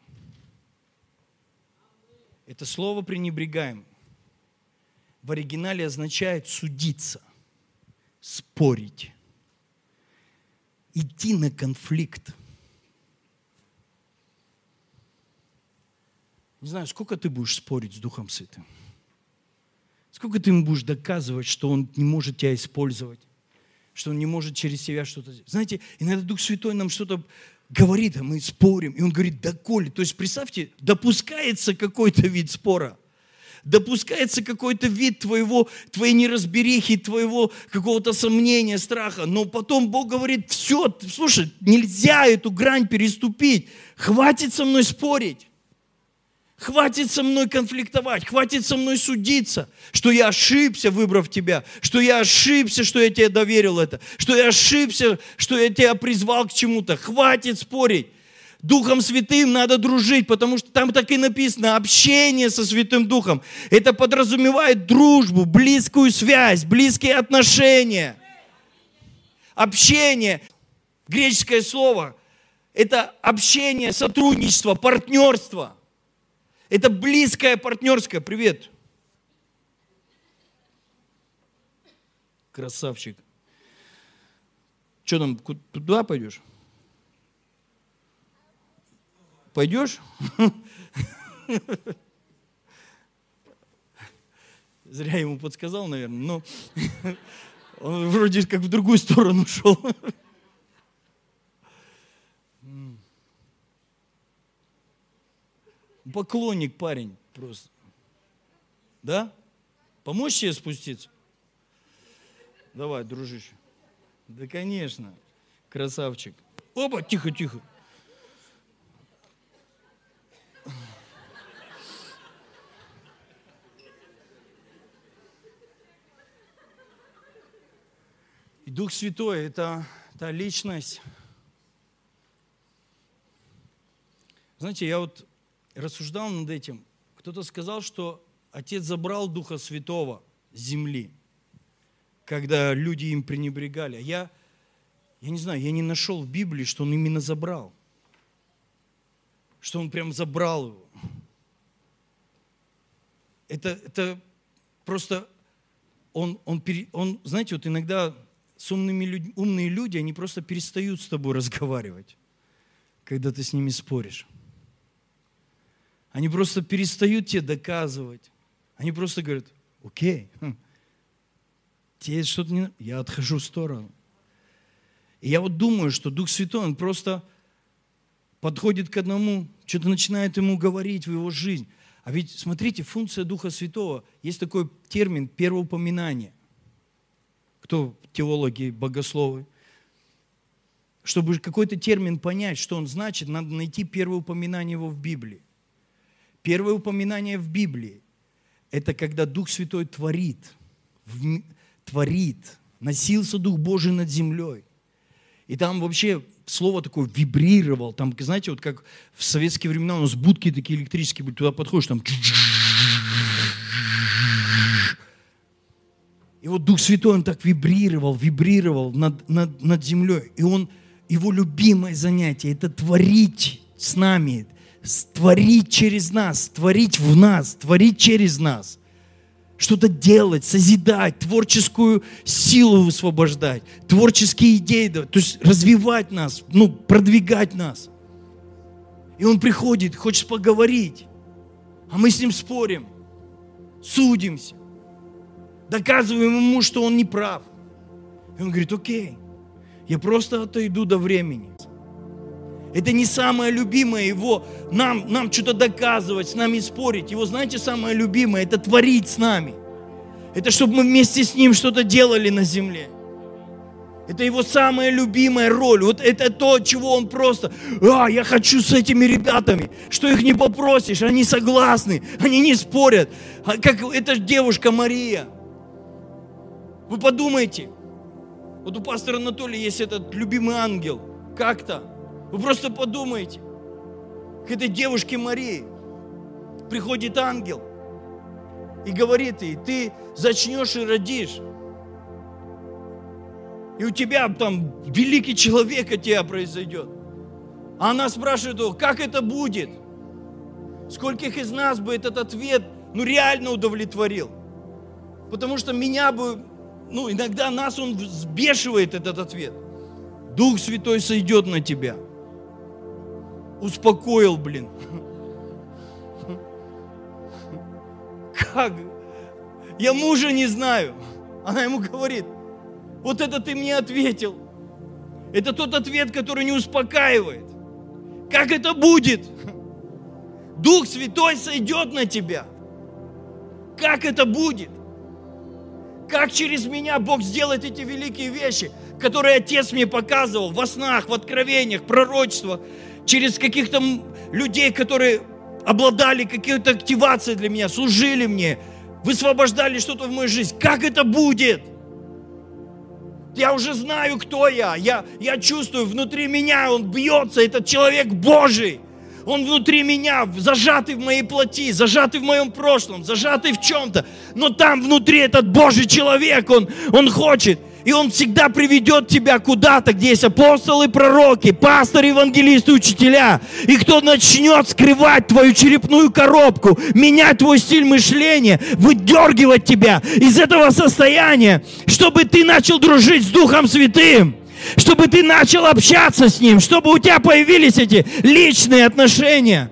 Это слово пренебрегаем в оригинале означает судиться, спорить, идти на конфликт. Не знаю, сколько ты будешь спорить с Духом Святым? Сколько ты ему будешь доказывать, что он не может тебя использовать? что он не может через себя что-то сделать. Знаете, иногда Дух Святой нам что-то говорит, а мы спорим, и он говорит, да коли. То есть, представьте, допускается какой-то вид спора – допускается какой-то вид твоего, твоей неразберихи, твоего какого-то сомнения, страха, но потом Бог говорит, все, слушай, нельзя эту грань переступить, хватит со мной спорить. Хватит со мной конфликтовать, хватит со мной судиться, что я ошибся, выбрав тебя, что я ошибся, что я тебе доверил это, что я ошибся, что я тебя призвал к чему-то. Хватит спорить. Духом Святым надо дружить, потому что там так и написано, общение со Святым Духом. Это подразумевает дружбу, близкую связь, близкие отношения. Общение, греческое слово, это общение, сотрудничество, партнерство. Это близкое партнерское. Привет. Красавчик. Что там, туда пойдешь? Пойдешь? Зря ему подсказал, наверное, но он вроде как в другую сторону шел. Поклонник парень просто. Да? Помочь тебе спуститься? Давай, дружище. Да, конечно. Красавчик. Опа, тихо, тихо. И Дух Святой – это та личность. Знаете, я вот рассуждал над этим. Кто-то сказал, что Отец забрал Духа Святого с земли, когда люди им пренебрегали. А я, я не знаю, я не нашел в Библии, что Он именно забрал. Что Он прям забрал его. Это, это просто он, он, он, знаете, вот иногда с умными людьми, умные люди, они просто перестают с тобой разговаривать, когда ты с ними споришь. Они просто перестают тебе доказывать. Они просто говорят, окей, хм, тебе что-то не... Я отхожу в сторону. И я вот думаю, что Дух Святой, он просто подходит к одному, что-то начинает ему говорить в его жизнь. А ведь, смотрите, функция Духа Святого, есть такой термин первоупоминание кто теологи, богословы, чтобы какой-то термин понять, что он значит, надо найти первое упоминание его в Библии. Первое упоминание в Библии – это когда Дух Святой творит, творит, носился Дух Божий над землей. И там вообще слово такое вибрировал. Там, знаете, вот как в советские времена у нас будки такие электрические были, туда подходишь, там И вот Дух Святой, Он так вибрировал, вибрировал над, над, над землей. И Он, Его любимое занятие – это творить с нами, творить через нас, творить в нас, творить через нас. Что-то делать, созидать, творческую силу высвобождать, творческие идеи, то есть развивать нас, ну, продвигать нас. И он приходит, хочет поговорить, а мы с ним спорим, судимся доказываем ему, что он не прав. И он говорит, окей, я просто отойду до времени. Это не самое любимое его, нам, нам что-то доказывать, с нами спорить. Его, знаете, самое любимое, это творить с нами. Это чтобы мы вместе с ним что-то делали на земле. Это его самая любимая роль. Вот это то, чего он просто, а, я хочу с этими ребятами, что их не попросишь, они согласны, они не спорят. А как эта девушка Мария – вы подумайте, вот у пастора Анатолия есть этот любимый ангел, как-то. Вы просто подумайте, к этой девушке Марии приходит ангел и говорит ей, ты зачнешь и родишь. И у тебя там великий человек от тебя произойдет. А она спрашивает его, как это будет? Скольких из нас бы этот ответ ну реально удовлетворил? Потому что меня бы ну, иногда нас он взбешивает, этот ответ. Дух Святой сойдет на тебя. Успокоил, блин. Как? Я мужа не знаю. Она ему говорит, Вот это ты мне ответил. Это тот ответ, который не успокаивает. Как это будет? Дух Святой сойдет на тебя. Как это будет? Как через меня Бог сделает эти великие вещи, которые Отец мне показывал во снах, в откровениях, пророчествах, через каких-то людей, которые обладали какой-то активацией для меня, служили мне, высвобождали что-то в мою жизнь. Как это будет? Я уже знаю, кто я. Я, я чувствую, внутри меня он бьется, этот человек Божий. Он внутри меня, зажатый в моей плоти, зажатый в моем прошлом, зажатый в чем-то. Но там внутри этот Божий человек, он, он хочет. И Он всегда приведет тебя куда-то, где есть апостолы, пророки, пасторы, евангелисты, учителя. И кто начнет скрывать твою черепную коробку, менять твой стиль мышления, выдергивать тебя из этого состояния, чтобы ты начал дружить с Духом Святым чтобы ты начал общаться с Ним, чтобы у тебя появились эти личные отношения.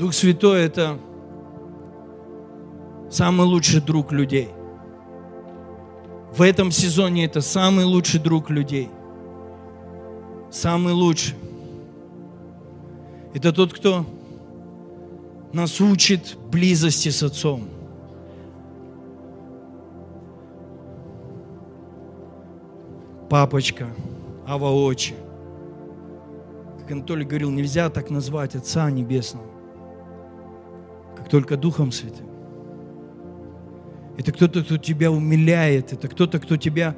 Дух Святой – это самый лучший друг людей. В этом сезоне это самый лучший друг людей. Самый лучший. Это тот, кто нас учит близости с Отцом. Папочка, Ава Очи. Как Анатолий говорил, нельзя так назвать Отца Небесного только Духом Святым. Это кто-то, кто тебя умиляет, это кто-то, кто тебя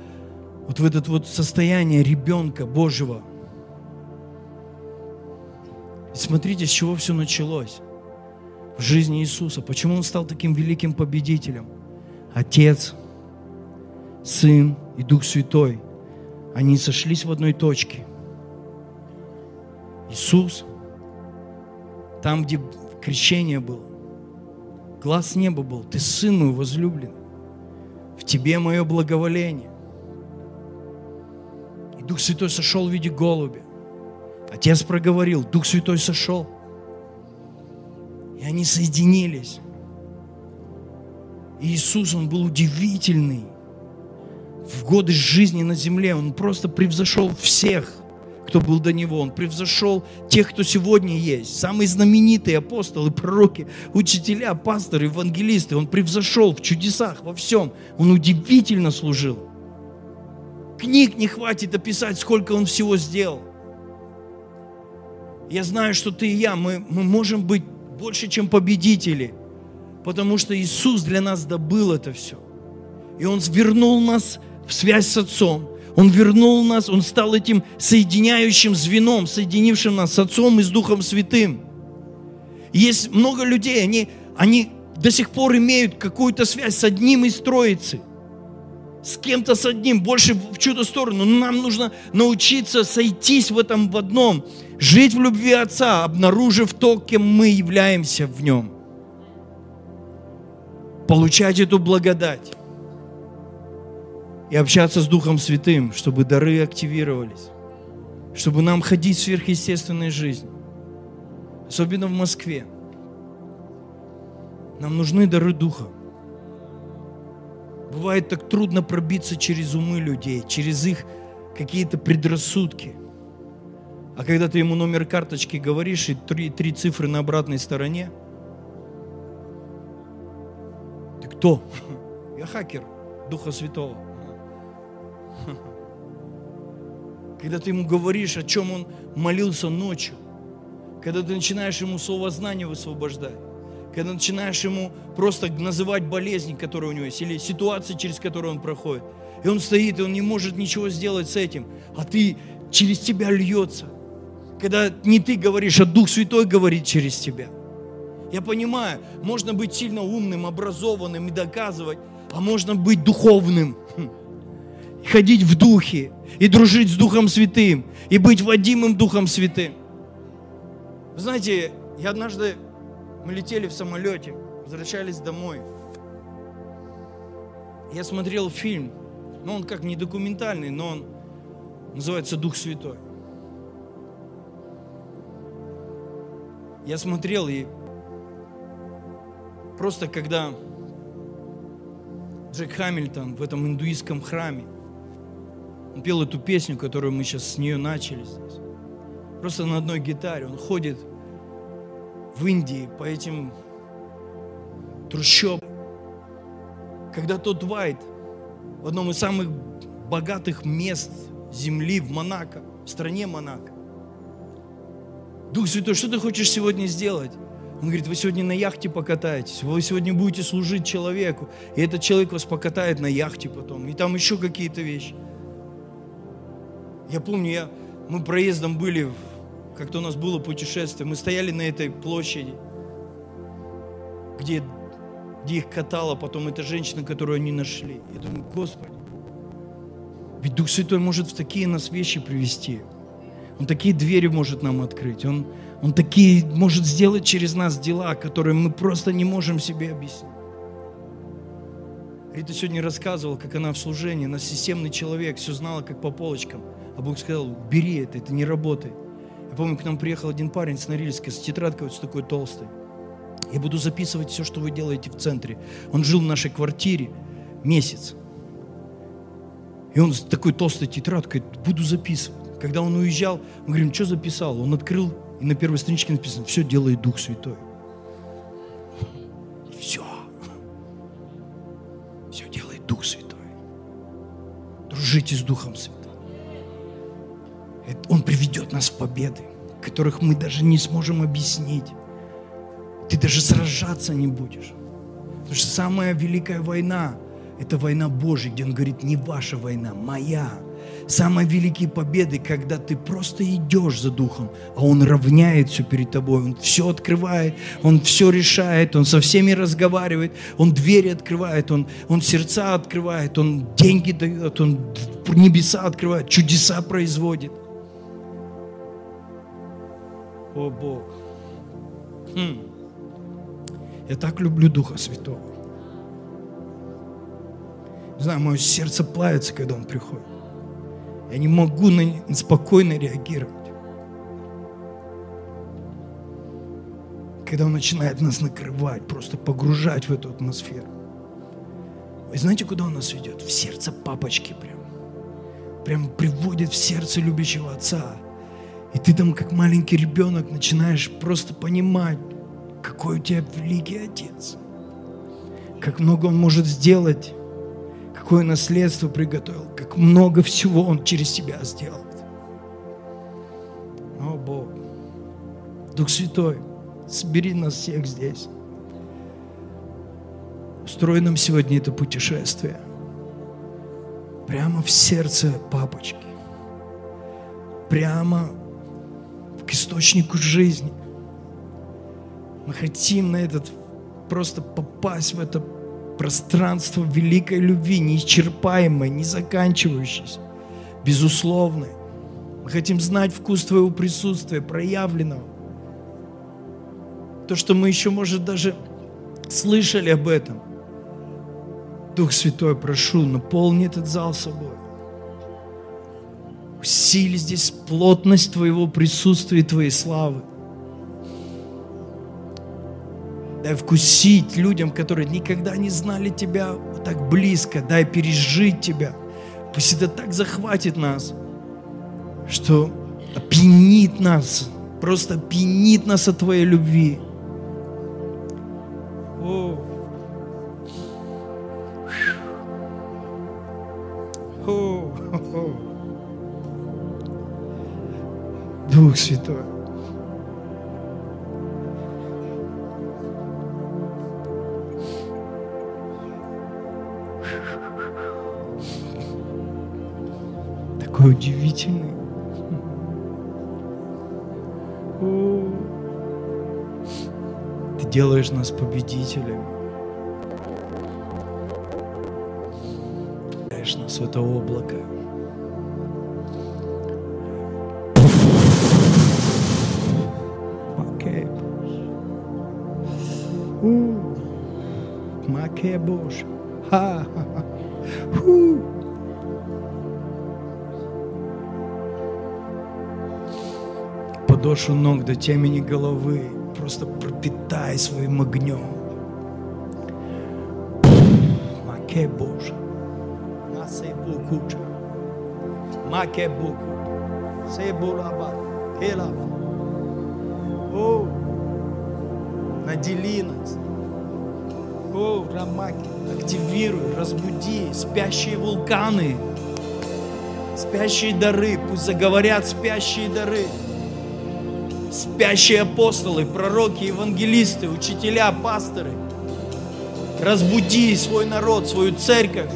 вот в это вот состояние ребенка Божьего. И смотрите, с чего все началось в жизни Иисуса. Почему Он стал таким великим победителем? Отец, Сын и Дух Святой, они сошлись в одной точке. Иисус, там, где крещение было, глаз неба был, ты сын мой возлюбленный, в тебе мое благоволение. И Дух Святой сошел в виде голубя. Отец проговорил, Дух Святой сошел. И они соединились. И Иисус, Он был удивительный. В годы жизни на земле Он просто превзошел всех кто был до него. Он превзошел тех, кто сегодня есть. Самые знаменитые апостолы, пророки, учителя, пасторы, евангелисты. Он превзошел в чудесах, во всем. Он удивительно служил. Книг не хватит описать, сколько он всего сделал. Я знаю, что ты и я, мы, мы можем быть больше, чем победители, потому что Иисус для нас добыл это все. И Он вернул нас в связь с Отцом. Он вернул нас, Он стал этим соединяющим звеном, соединившим нас с Отцом и с Духом Святым. есть много людей, они, они до сих пор имеют какую-то связь с одним из троицы. С кем-то с одним, больше в чью-то сторону. Но нам нужно научиться сойтись в этом в одном. Жить в любви Отца, обнаружив то, кем мы являемся в нем. Получать эту благодать и общаться с Духом Святым, чтобы дары активировались, чтобы нам ходить в сверхъестественной жизни, особенно в Москве. Нам нужны дары Духа. Бывает так трудно пробиться через умы людей, через их какие-то предрассудки. А когда ты ему номер карточки говоришь и три, три цифры на обратной стороне, ты кто? Я хакер Духа Святого. Когда ты ему говоришь, о чем он молился ночью, когда ты начинаешь ему слово знания высвобождать, когда начинаешь ему просто называть болезни, которые у него есть, или ситуации, через которые он проходит. И он стоит, и он не может ничего сделать с этим, а ты через тебя льется. Когда не ты говоришь, а Дух Святой говорит через тебя. Я понимаю, можно быть сильно умным, образованным и доказывать, а можно быть духовным ходить в духе, и дружить с Духом Святым, и быть водимым Духом Святым. Вы знаете, я однажды, мы летели в самолете, возвращались домой. Я смотрел фильм, ну он как не документальный, но он называется «Дух Святой». Я смотрел, и Просто когда Джек Хамильтон в этом индуистском храме, он пел эту песню, которую мы сейчас с нее начали здесь. Просто на одной гитаре. Он ходит в Индии по этим трущобам. Когда тот Вайт в одном из самых богатых мест земли в Монако, в стране Монако. Дух Святой, что ты хочешь сегодня сделать? Он говорит, вы сегодня на яхте покатаетесь, вы сегодня будете служить человеку, и этот человек вас покатает на яхте потом, и там еще какие-то вещи. Я помню, я, мы проездом были, как-то у нас было путешествие, мы стояли на этой площади, где, где их катала потом эта женщина, которую они нашли. Я думаю, Господи, ведь Дух Святой может в такие нас вещи привести. Он такие двери может нам открыть. Он, он такие может сделать через нас дела, которые мы просто не можем себе объяснить. Рита сегодня рассказывала, как она в служении, она системный человек, все знала как по полочкам. А Бог сказал, бери это, это не работает. Я помню, к нам приехал один парень с Норильска, с тетрадкой вот с такой толстой. Я буду записывать все, что вы делаете в центре. Он жил в нашей квартире месяц. И он с такой толстой тетрадкой, буду записывать. Когда он уезжал, мы говорим, что записал? Он открыл, и на первой страничке написано, все делает Дух Святой. Все. Все делает Дух Святой. Дружите с Духом Святым. Он приведет нас в победы, которых мы даже не сможем объяснить. Ты даже сражаться не будешь. Потому что самая великая война – это война Божья, где Он говорит, не ваша война, моя. Самые великие победы, когда ты просто идешь за Духом, а Он равняет все перед тобой, Он все открывает, Он все решает, Он со всеми разговаривает, Он двери открывает, Он, он сердца открывает, Он деньги дает, Он небеса открывает, чудеса производит. О Бог. Хм. Я так люблю Духа Святого. Не знаю, мое сердце плавится, когда Он приходит. Я не могу на, спокойно реагировать. Когда Он начинает нас накрывать, просто погружать в эту атмосферу. Вы знаете, куда Он нас ведет? В сердце папочки прям. Прям приводит в сердце любящего отца. И ты там, как маленький ребенок, начинаешь просто понимать, какой у тебя великий Отец. Как много Он может сделать, какое наследство приготовил, как много всего Он через тебя сделал. О, Бог. Дух Святой, собери нас всех здесь. Устрой нам сегодня это путешествие. Прямо в сердце папочки. Прямо к источнику жизни. Мы хотим на этот просто попасть в это пространство великой любви, неисчерпаемой, не заканчивающейся, безусловной. Мы хотим знать вкус Твоего присутствия, проявленного. То, что мы еще, может, даже слышали об этом. Дух Святой, прошу, наполни этот зал собой. Усили здесь плотность Твоего присутствия и Твоей славы. Дай вкусить людям, которые никогда не знали Тебя так близко. Дай пережить Тебя. Пусть это так захватит нас, что опьянит нас, просто опьянит нас от Твоей любви. О. Дух Святой. Такой удивительный. Ты делаешь нас победителями. Даешь нас в это облако. Боже. Ха, ха, ха. Фу. Подошву ног до темени головы. Просто пропитай своим огнем. Маке Божа. Масе Букуча. Маке Букут. Себулаба. Келаба. О, надели нас. О, Рамаки, активируй, разбуди спящие вулканы, спящие дары, пусть заговорят спящие дары. Спящие апостолы, пророки, евангелисты, учителя, пасторы. Разбуди свой народ, свою церковь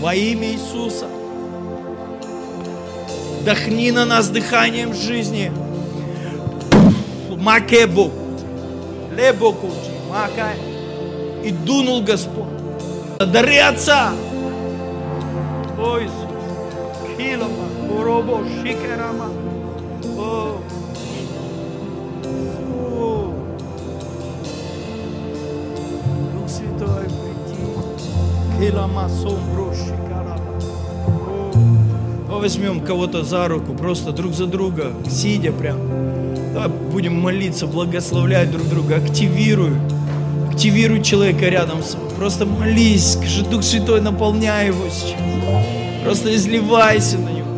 во имя Иисуса. Вдохни на нас дыханием жизни. Макебу, лебокучи, макай. И дунул Господь. Дары Отца. О, Иисус. Хилома, Шикерама. О. Дух Святой, приди. Хилома. Давай возьмем кого-то за руку, просто друг за друга, сидя прям. Давай будем молиться, благословлять друг друга, активируй. Активируй человека рядом с собой. Просто молись, скажи, Дух Святой, наполняй его сейчас. Просто изливайся на него.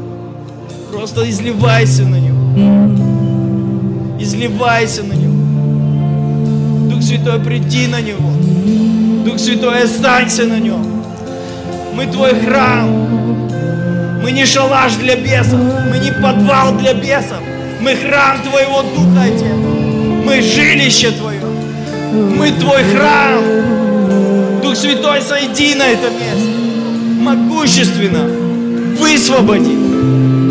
Просто изливайся на него. Изливайся на него. Дух Святой, приди на него. Дух Святой, останься на нем. Мы твой храм. Мы не шалаш для бесов. Мы не подвал для бесов. Мы храм Твоего Духа, Отец. Мы жилище Твое. Мы Твой храм. Дух Святой, сойди на это место. Могущественно. Высвободи.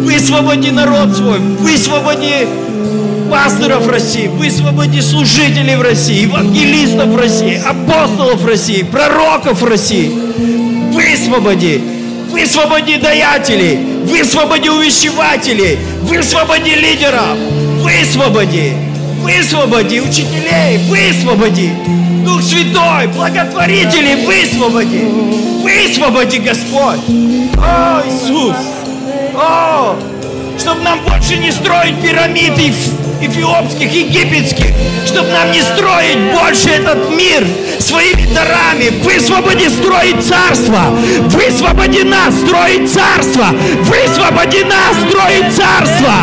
Высвободи народ свой. Высвободи пасторов России. Высвободи служителей в России. Евангелистов России. Апостолов России. Пророков России. Высвободи. Высвободи даятелей. Высвободи увещевателей. Высвободи лидеров. Высвободи. Высвободи учителей. Высвободи. Дух Святой, благотворителей, высвободи. Высвободи, Господь. О, Иисус. О, чтобы нам больше не строить пирамиды эфиопских, египетских, чтобы нам не строить больше этот мир своими дарами. Высвободи строить царство. Высвободи нас строить царство. Высвободи нас строить царство.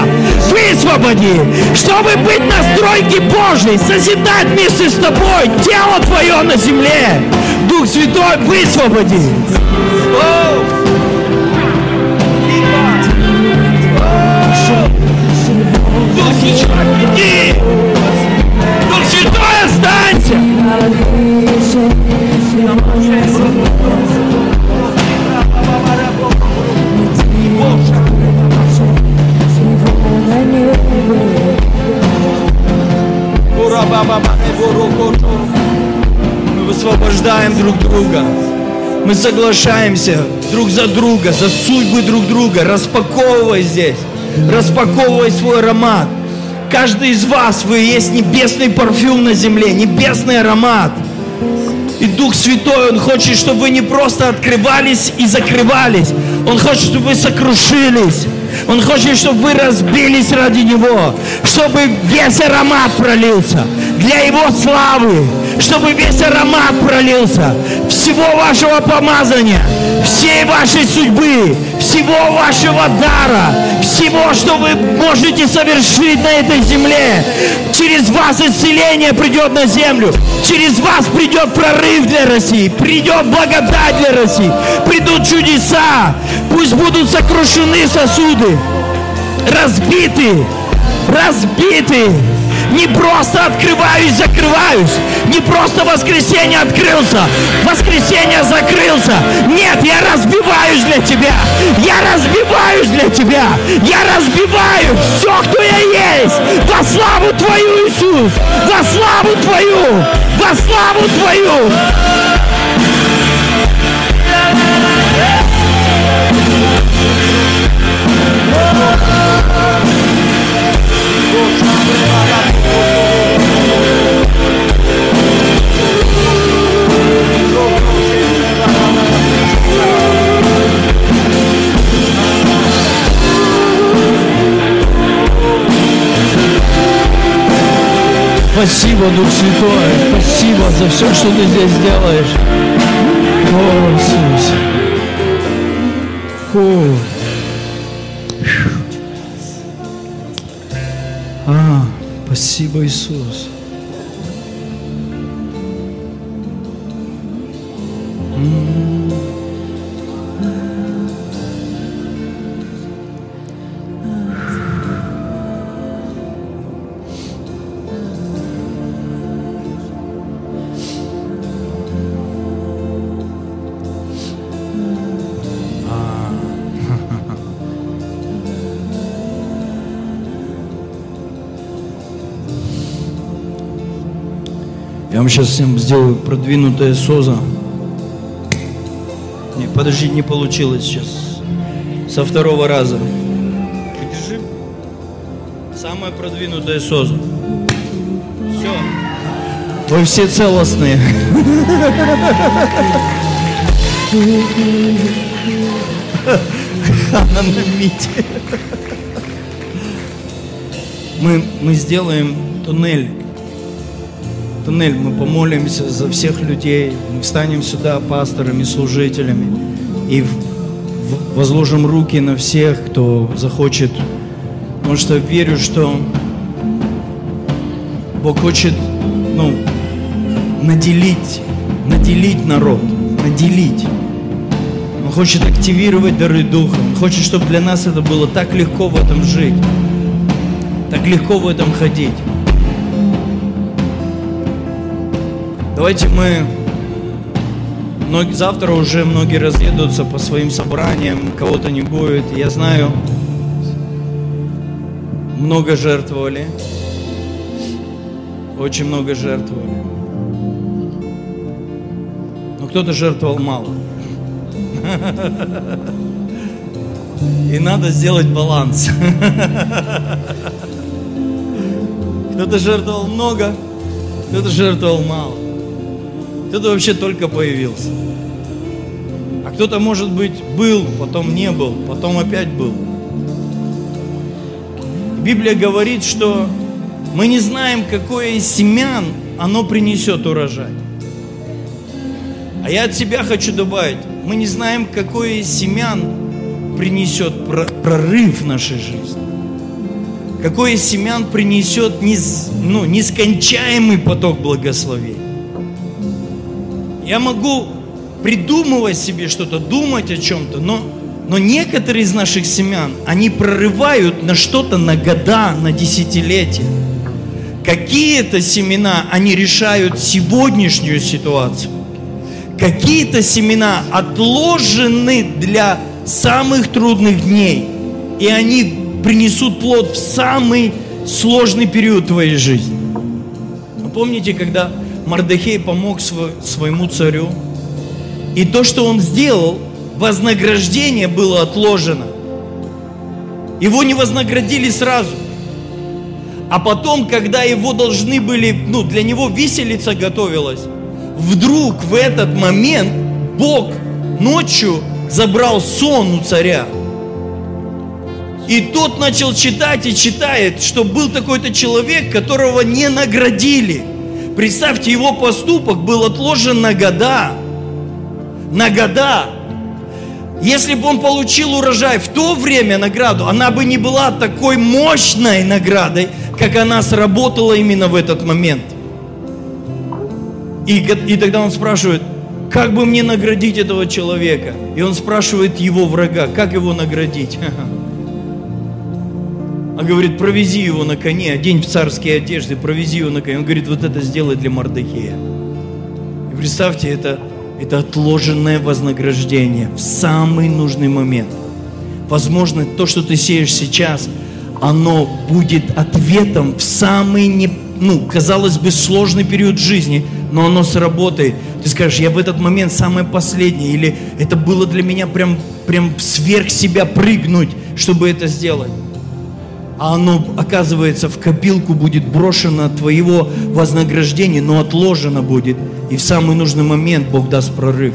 Высвободи, чтобы быть на стройке Божьей, созидать вместе с тобой тело твое на земле. Дух Святой, высвободи. О! Дух Святой! Мы высвобождаем друг друга. Мы соглашаемся друг за друга, за судьбы друг друга, распаковывая здесь, распаковывая свой аромат. Каждый из вас, вы есть небесный парфюм на земле, небесный аромат. И Дух Святой, Он хочет, чтобы вы не просто открывались и закрывались. Он хочет, чтобы вы сокрушились. Он хочет, чтобы вы разбились ради Него, чтобы весь аромат пролился для Его славы, чтобы весь аромат пролился всего вашего помазания, всей вашей судьбы, всего вашего дара, всего, что вы можете совершить на этой земле. Через вас исцеление придет на землю, через вас придет прорыв для России, придет благодать для России, придут чудеса, пусть будут сокрушены сосуды, разбиты, разбиты. Не просто открываюсь, закрываюсь. Не просто воскресенье открылся, воскресенье закрылся. Нет, я разбиваюсь для тебя. Я разбиваюсь для тебя. Я разбиваю все, кто я есть. Во славу Твою, Иисус. Во славу Твою. Во славу Твою. Спасибо, Дух Святой, спасибо за все, что ты здесь делаешь. О, Иисус. О. спасибо, Иисус. Сейчас всем сделаю продвинутое соза. Не, подожди, не получилось сейчас. Со второго раза. Держи. Самое продвинутое соза. Все. Вы все целостные. Она на мите. Мы, мы сделаем туннель туннель, мы помолимся за всех людей, мы встанем сюда пасторами, служителями и возложим руки на всех, кто захочет. Потому что верю, что Бог хочет ну, наделить, наделить народ, наделить. Он хочет активировать дары Духа. Он хочет, чтобы для нас это было так легко в этом жить, так легко в этом ходить. Давайте мы... Завтра уже многие разъедутся по своим собраниям, кого-то не будет. Я знаю, много жертвовали. Очень много жертвовали. Но кто-то жертвовал мало. И надо сделать баланс. Кто-то жертвовал много, кто-то жертвовал мало. Кто-то вообще только появился. А кто-то, может быть, был, потом не был, потом опять был. Библия говорит, что мы не знаем, какое из семян оно принесет урожай. А я от себя хочу добавить, мы не знаем, какое из семян принесет прорыв в нашей жизни. Какое из семян принесет ну, нескончаемый поток благословений. Я могу придумывать себе что-то, думать о чем-то, но, но некоторые из наших семян, они прорывают на что-то на года, на десятилетия. Какие-то семена, они решают сегодняшнюю ситуацию. Какие-то семена отложены для самых трудных дней, и они принесут плод в самый сложный период твоей жизни. Вы помните, когда Мардахей помог своему царю. И то, что он сделал, вознаграждение было отложено. Его не вознаградили сразу. А потом, когда его должны были, ну, для него виселица готовилась, вдруг в этот момент Бог ночью забрал сон у царя. И тот начал читать и читает, что был такой-то человек, которого не наградили – Представьте, его поступок был отложен на года. На года. Если бы он получил урожай в то время награду, она бы не была такой мощной наградой, как она сработала именно в этот момент. И, и тогда он спрашивает, как бы мне наградить этого человека? И он спрашивает его врага, как его наградить? А говорит, провези его на коне, одень в царские одежды, провези его на коне. Он говорит, вот это сделай для Мардахея. И представьте, это, это отложенное вознаграждение в самый нужный момент. Возможно, то, что ты сеешь сейчас, оно будет ответом в самый, не, ну, казалось бы, сложный период жизни, но оно сработает. Ты скажешь, я в этот момент самое последнее, или это было для меня прям, прям сверх себя прыгнуть, чтобы это сделать а оно, оказывается, в копилку будет брошено твоего вознаграждения, но отложено будет. И в самый нужный момент Бог даст прорыв.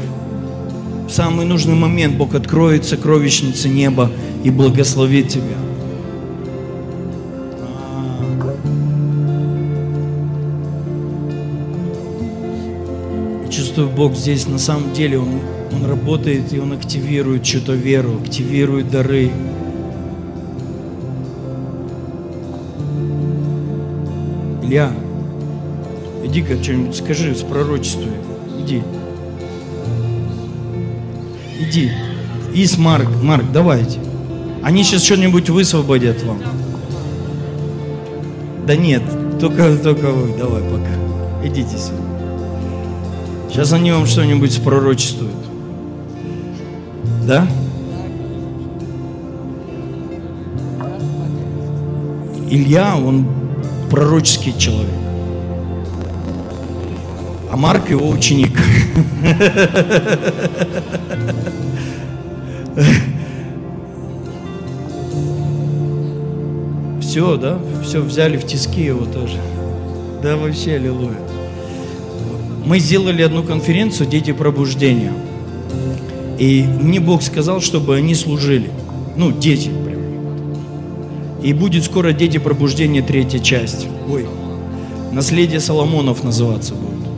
В самый нужный момент Бог откроет сокровищницы неба и благословит тебя. чувствую, Бог здесь на самом деле, Он, он работает, и Он активирует что-то веру, активирует дары. Илья, иди-ка что-нибудь скажи, спророчествуй. Иди. Иди. Ис, Марк, Марк, давайте. Они сейчас что-нибудь высвободят вам. Да нет, только, только вы, давай пока. Идите сюда. Сейчас они вам что-нибудь спророчествуют. Да? Илья, он пророческий человек. А Марк его ученик. Все, да? Все взяли в тиски его тоже. Да, вообще, аллилуйя. Мы сделали одну конференцию «Дети пробуждения». И мне Бог сказал, чтобы они служили. Ну, дети. И будет скоро «Дети пробуждения» третья часть. Ой, «Наследие Соломонов» называться будет.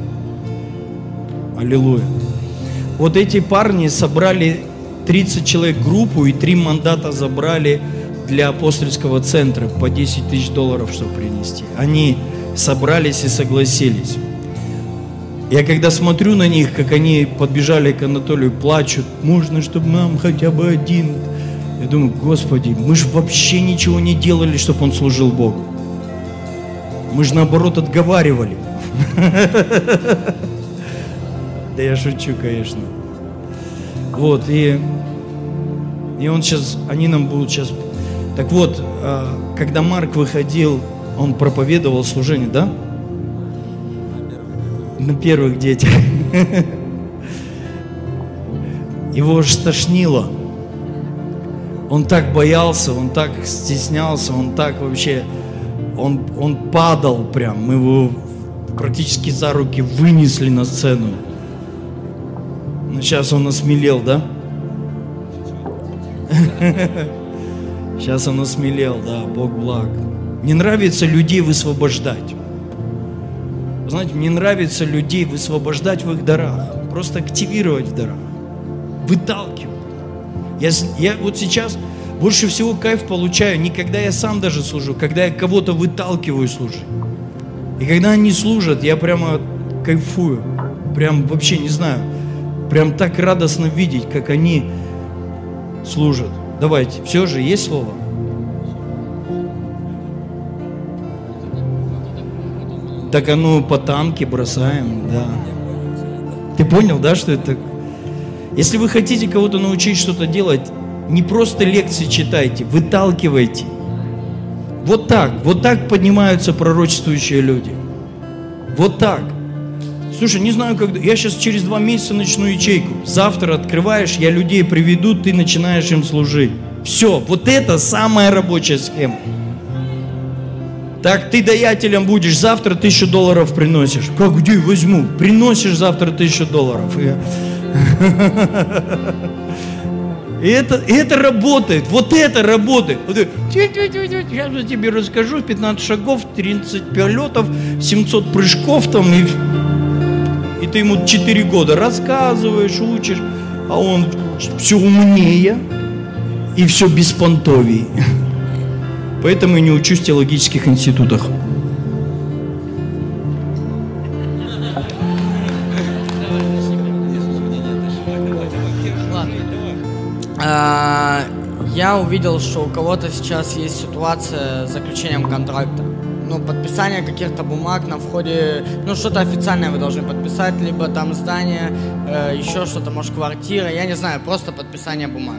Аллилуйя. Вот эти парни собрали 30 человек группу и три мандата забрали для апостольского центра по 10 тысяч долларов, чтобы принести. Они собрались и согласились. Я когда смотрю на них, как они подбежали к Анатолию, плачут, можно, чтобы нам хотя бы один. Я думаю, Господи, мы же вообще ничего не делали, чтобы он служил Богу. Мы же наоборот отговаривали. Да я шучу, конечно. Вот, и, и он сейчас, они нам будут сейчас... Так вот, а, когда Марк выходил, он проповедовал служение, да? На первых детях. Его аж стошнило. Он так боялся, он так стеснялся, он так вообще, он, он падал прям. Мы его практически за руки вынесли на сцену. Но сейчас он осмелел, да? Сейчас он осмелел, да, Бог благ. Мне нравится людей высвобождать. знаете, мне нравится людей высвобождать в их дарах. Просто активировать в дарах. Выталкивать. Я, я вот сейчас больше всего кайф получаю, не когда я сам даже служу, когда я кого-то выталкиваю служить. И когда они служат, я прямо кайфую. Прям вообще не знаю. Прям так радостно видеть, как они служат. Давайте, все же есть слово? Так а ну по танке бросаем, да. Ты понял, да, что это? Если вы хотите кого-то научить что-то делать, не просто лекции читайте, выталкивайте. Вот так, вот так поднимаются пророчествующие люди. Вот так. Слушай, не знаю, когда. Я сейчас через два месяца начну ячейку. Завтра открываешь, я людей приведу, ты начинаешь им служить. Все, вот это самая рабочая схема. Так ты даятелем будешь, завтра тысячу долларов приносишь. Как, где возьму? Приносишь завтра тысячу долларов. И это, это работает, вот это работает. Сейчас я тебе расскажу, 15 шагов, 30 полетов, 700 прыжков там, и, и ты ему 4 года рассказываешь, учишь, а он все умнее и все беспонтовее. Поэтому и не учусь в теологических институтах. Я увидел, что у кого-то сейчас есть ситуация с заключением контракта. Ну, подписание каких-то бумаг на входе, ну, что-то официальное вы должны подписать, либо там здание, э, еще что-то, может, квартира, я не знаю, просто подписание бумаг.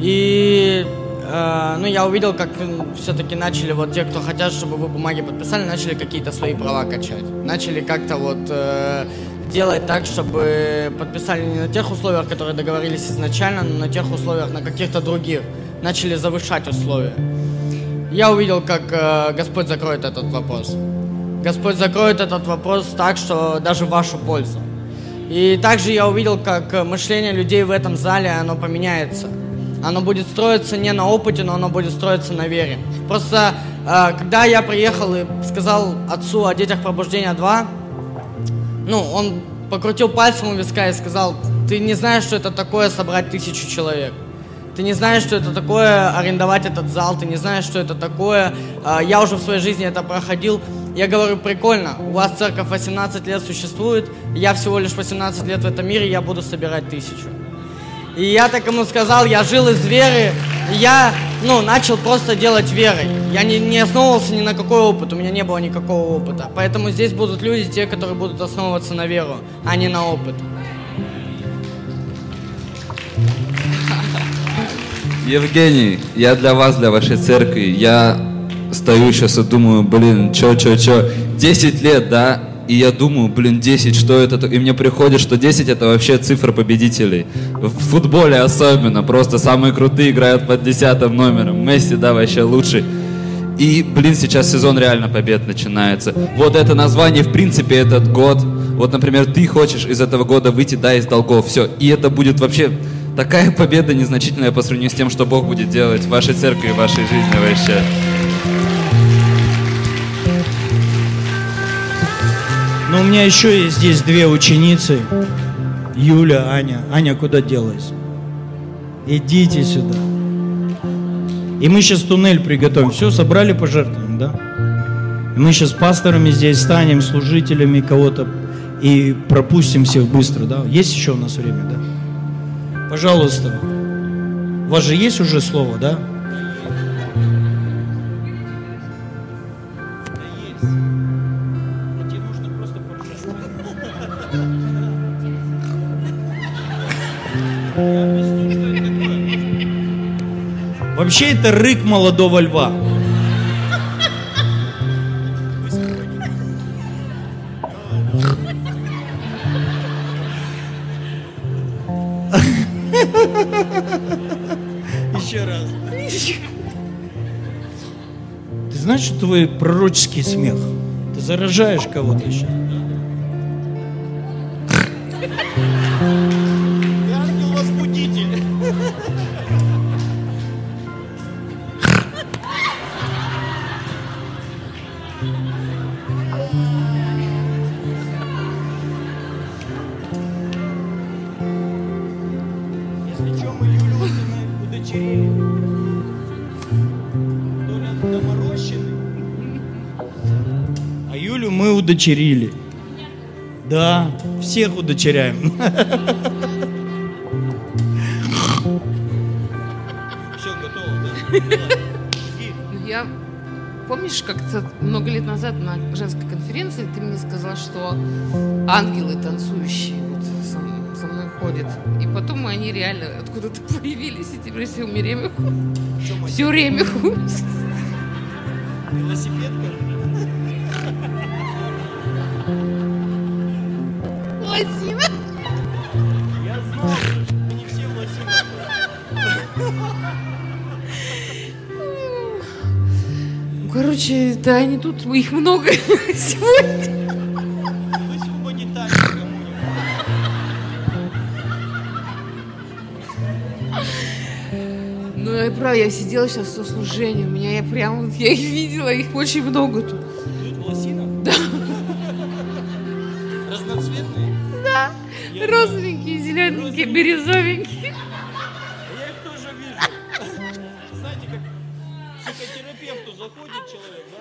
И Э, ну, я увидел, как все-таки начали вот те, кто хотят, чтобы вы бумаги подписали, начали какие-то свои права качать. Начали как-то вот э, делать так, чтобы подписали не на тех условиях, которые договорились изначально, но на тех условиях, на каких-то других. Начали завышать условия. Я увидел, как э, Господь закроет этот вопрос. Господь закроет этот вопрос так, что даже в вашу пользу. И также я увидел, как мышление людей в этом зале, оно поменяется – оно будет строиться не на опыте, но оно будет строиться на вере. Просто, э, когда я приехал и сказал отцу о детях пробуждения 2, ну, он покрутил пальцем у виска и сказал, ты не знаешь, что это такое собрать тысячу человек. Ты не знаешь, что это такое арендовать этот зал, ты не знаешь, что это такое. А, я уже в своей жизни это проходил. Я говорю, прикольно, у вас церковь 18 лет существует, я всего лишь 18 лет в этом мире, я буду собирать тысячу. И я так ему сказал, я жил из веры, я, ну, начал просто делать верой. Я не, не основывался ни на какой опыт, у меня не было никакого опыта. Поэтому здесь будут люди, те, которые будут основываться на веру, а не на опыт. Евгений, я для вас, для вашей церкви, я стою сейчас и думаю, блин, чё, чё, чё, 10 лет, да, и я думаю, блин, 10, что это? И мне приходит, что 10 это вообще цифра победителей. В футболе особенно, просто самые крутые играют под 10 номером. Месси, да, вообще лучший. И, блин, сейчас сезон реально побед начинается. Вот это название, в принципе, этот год. Вот, например, ты хочешь из этого года выйти, да, из долгов, все. И это будет вообще такая победа незначительная по сравнению с тем, что Бог будет делать в вашей церкви и в вашей жизни вообще. Но у меня еще есть здесь две ученицы. Юля, Аня. Аня, куда делась? Идите сюда. И мы сейчас туннель приготовим. Все, собрали пожертвования, да? И мы сейчас пасторами здесь станем, служителями кого-то и пропустим всех быстро, да? Есть еще у нас время, да? Пожалуйста. У вас же есть уже слово, да? Вообще это рык молодого льва. Еще раз. Ты знаешь, что твой пророческий смех? Ты заражаешь кого-то сейчас. Удочерили. Да, всех удочеряем. Все, готово, да? Ну, Я помнишь, как-то много лет назад на женской конференции ты мне сказала, что ангелы танцующие вот со, со мной ходят. И потом они реально откуда-то появились, и теперь все время ходят. Все время ходят. Велосипедка? Тут, их много сегодня. Вы. Ну, я правда, я сидела сейчас в служении, у меня я прям, я их видела, их очень много тут. Тут в лосинах? Да. Разноцветные? Розовенькие, зелененькие, бирюзовенькие. Я их тоже вижу. Знаете, как психотерапевту заходит человек, да?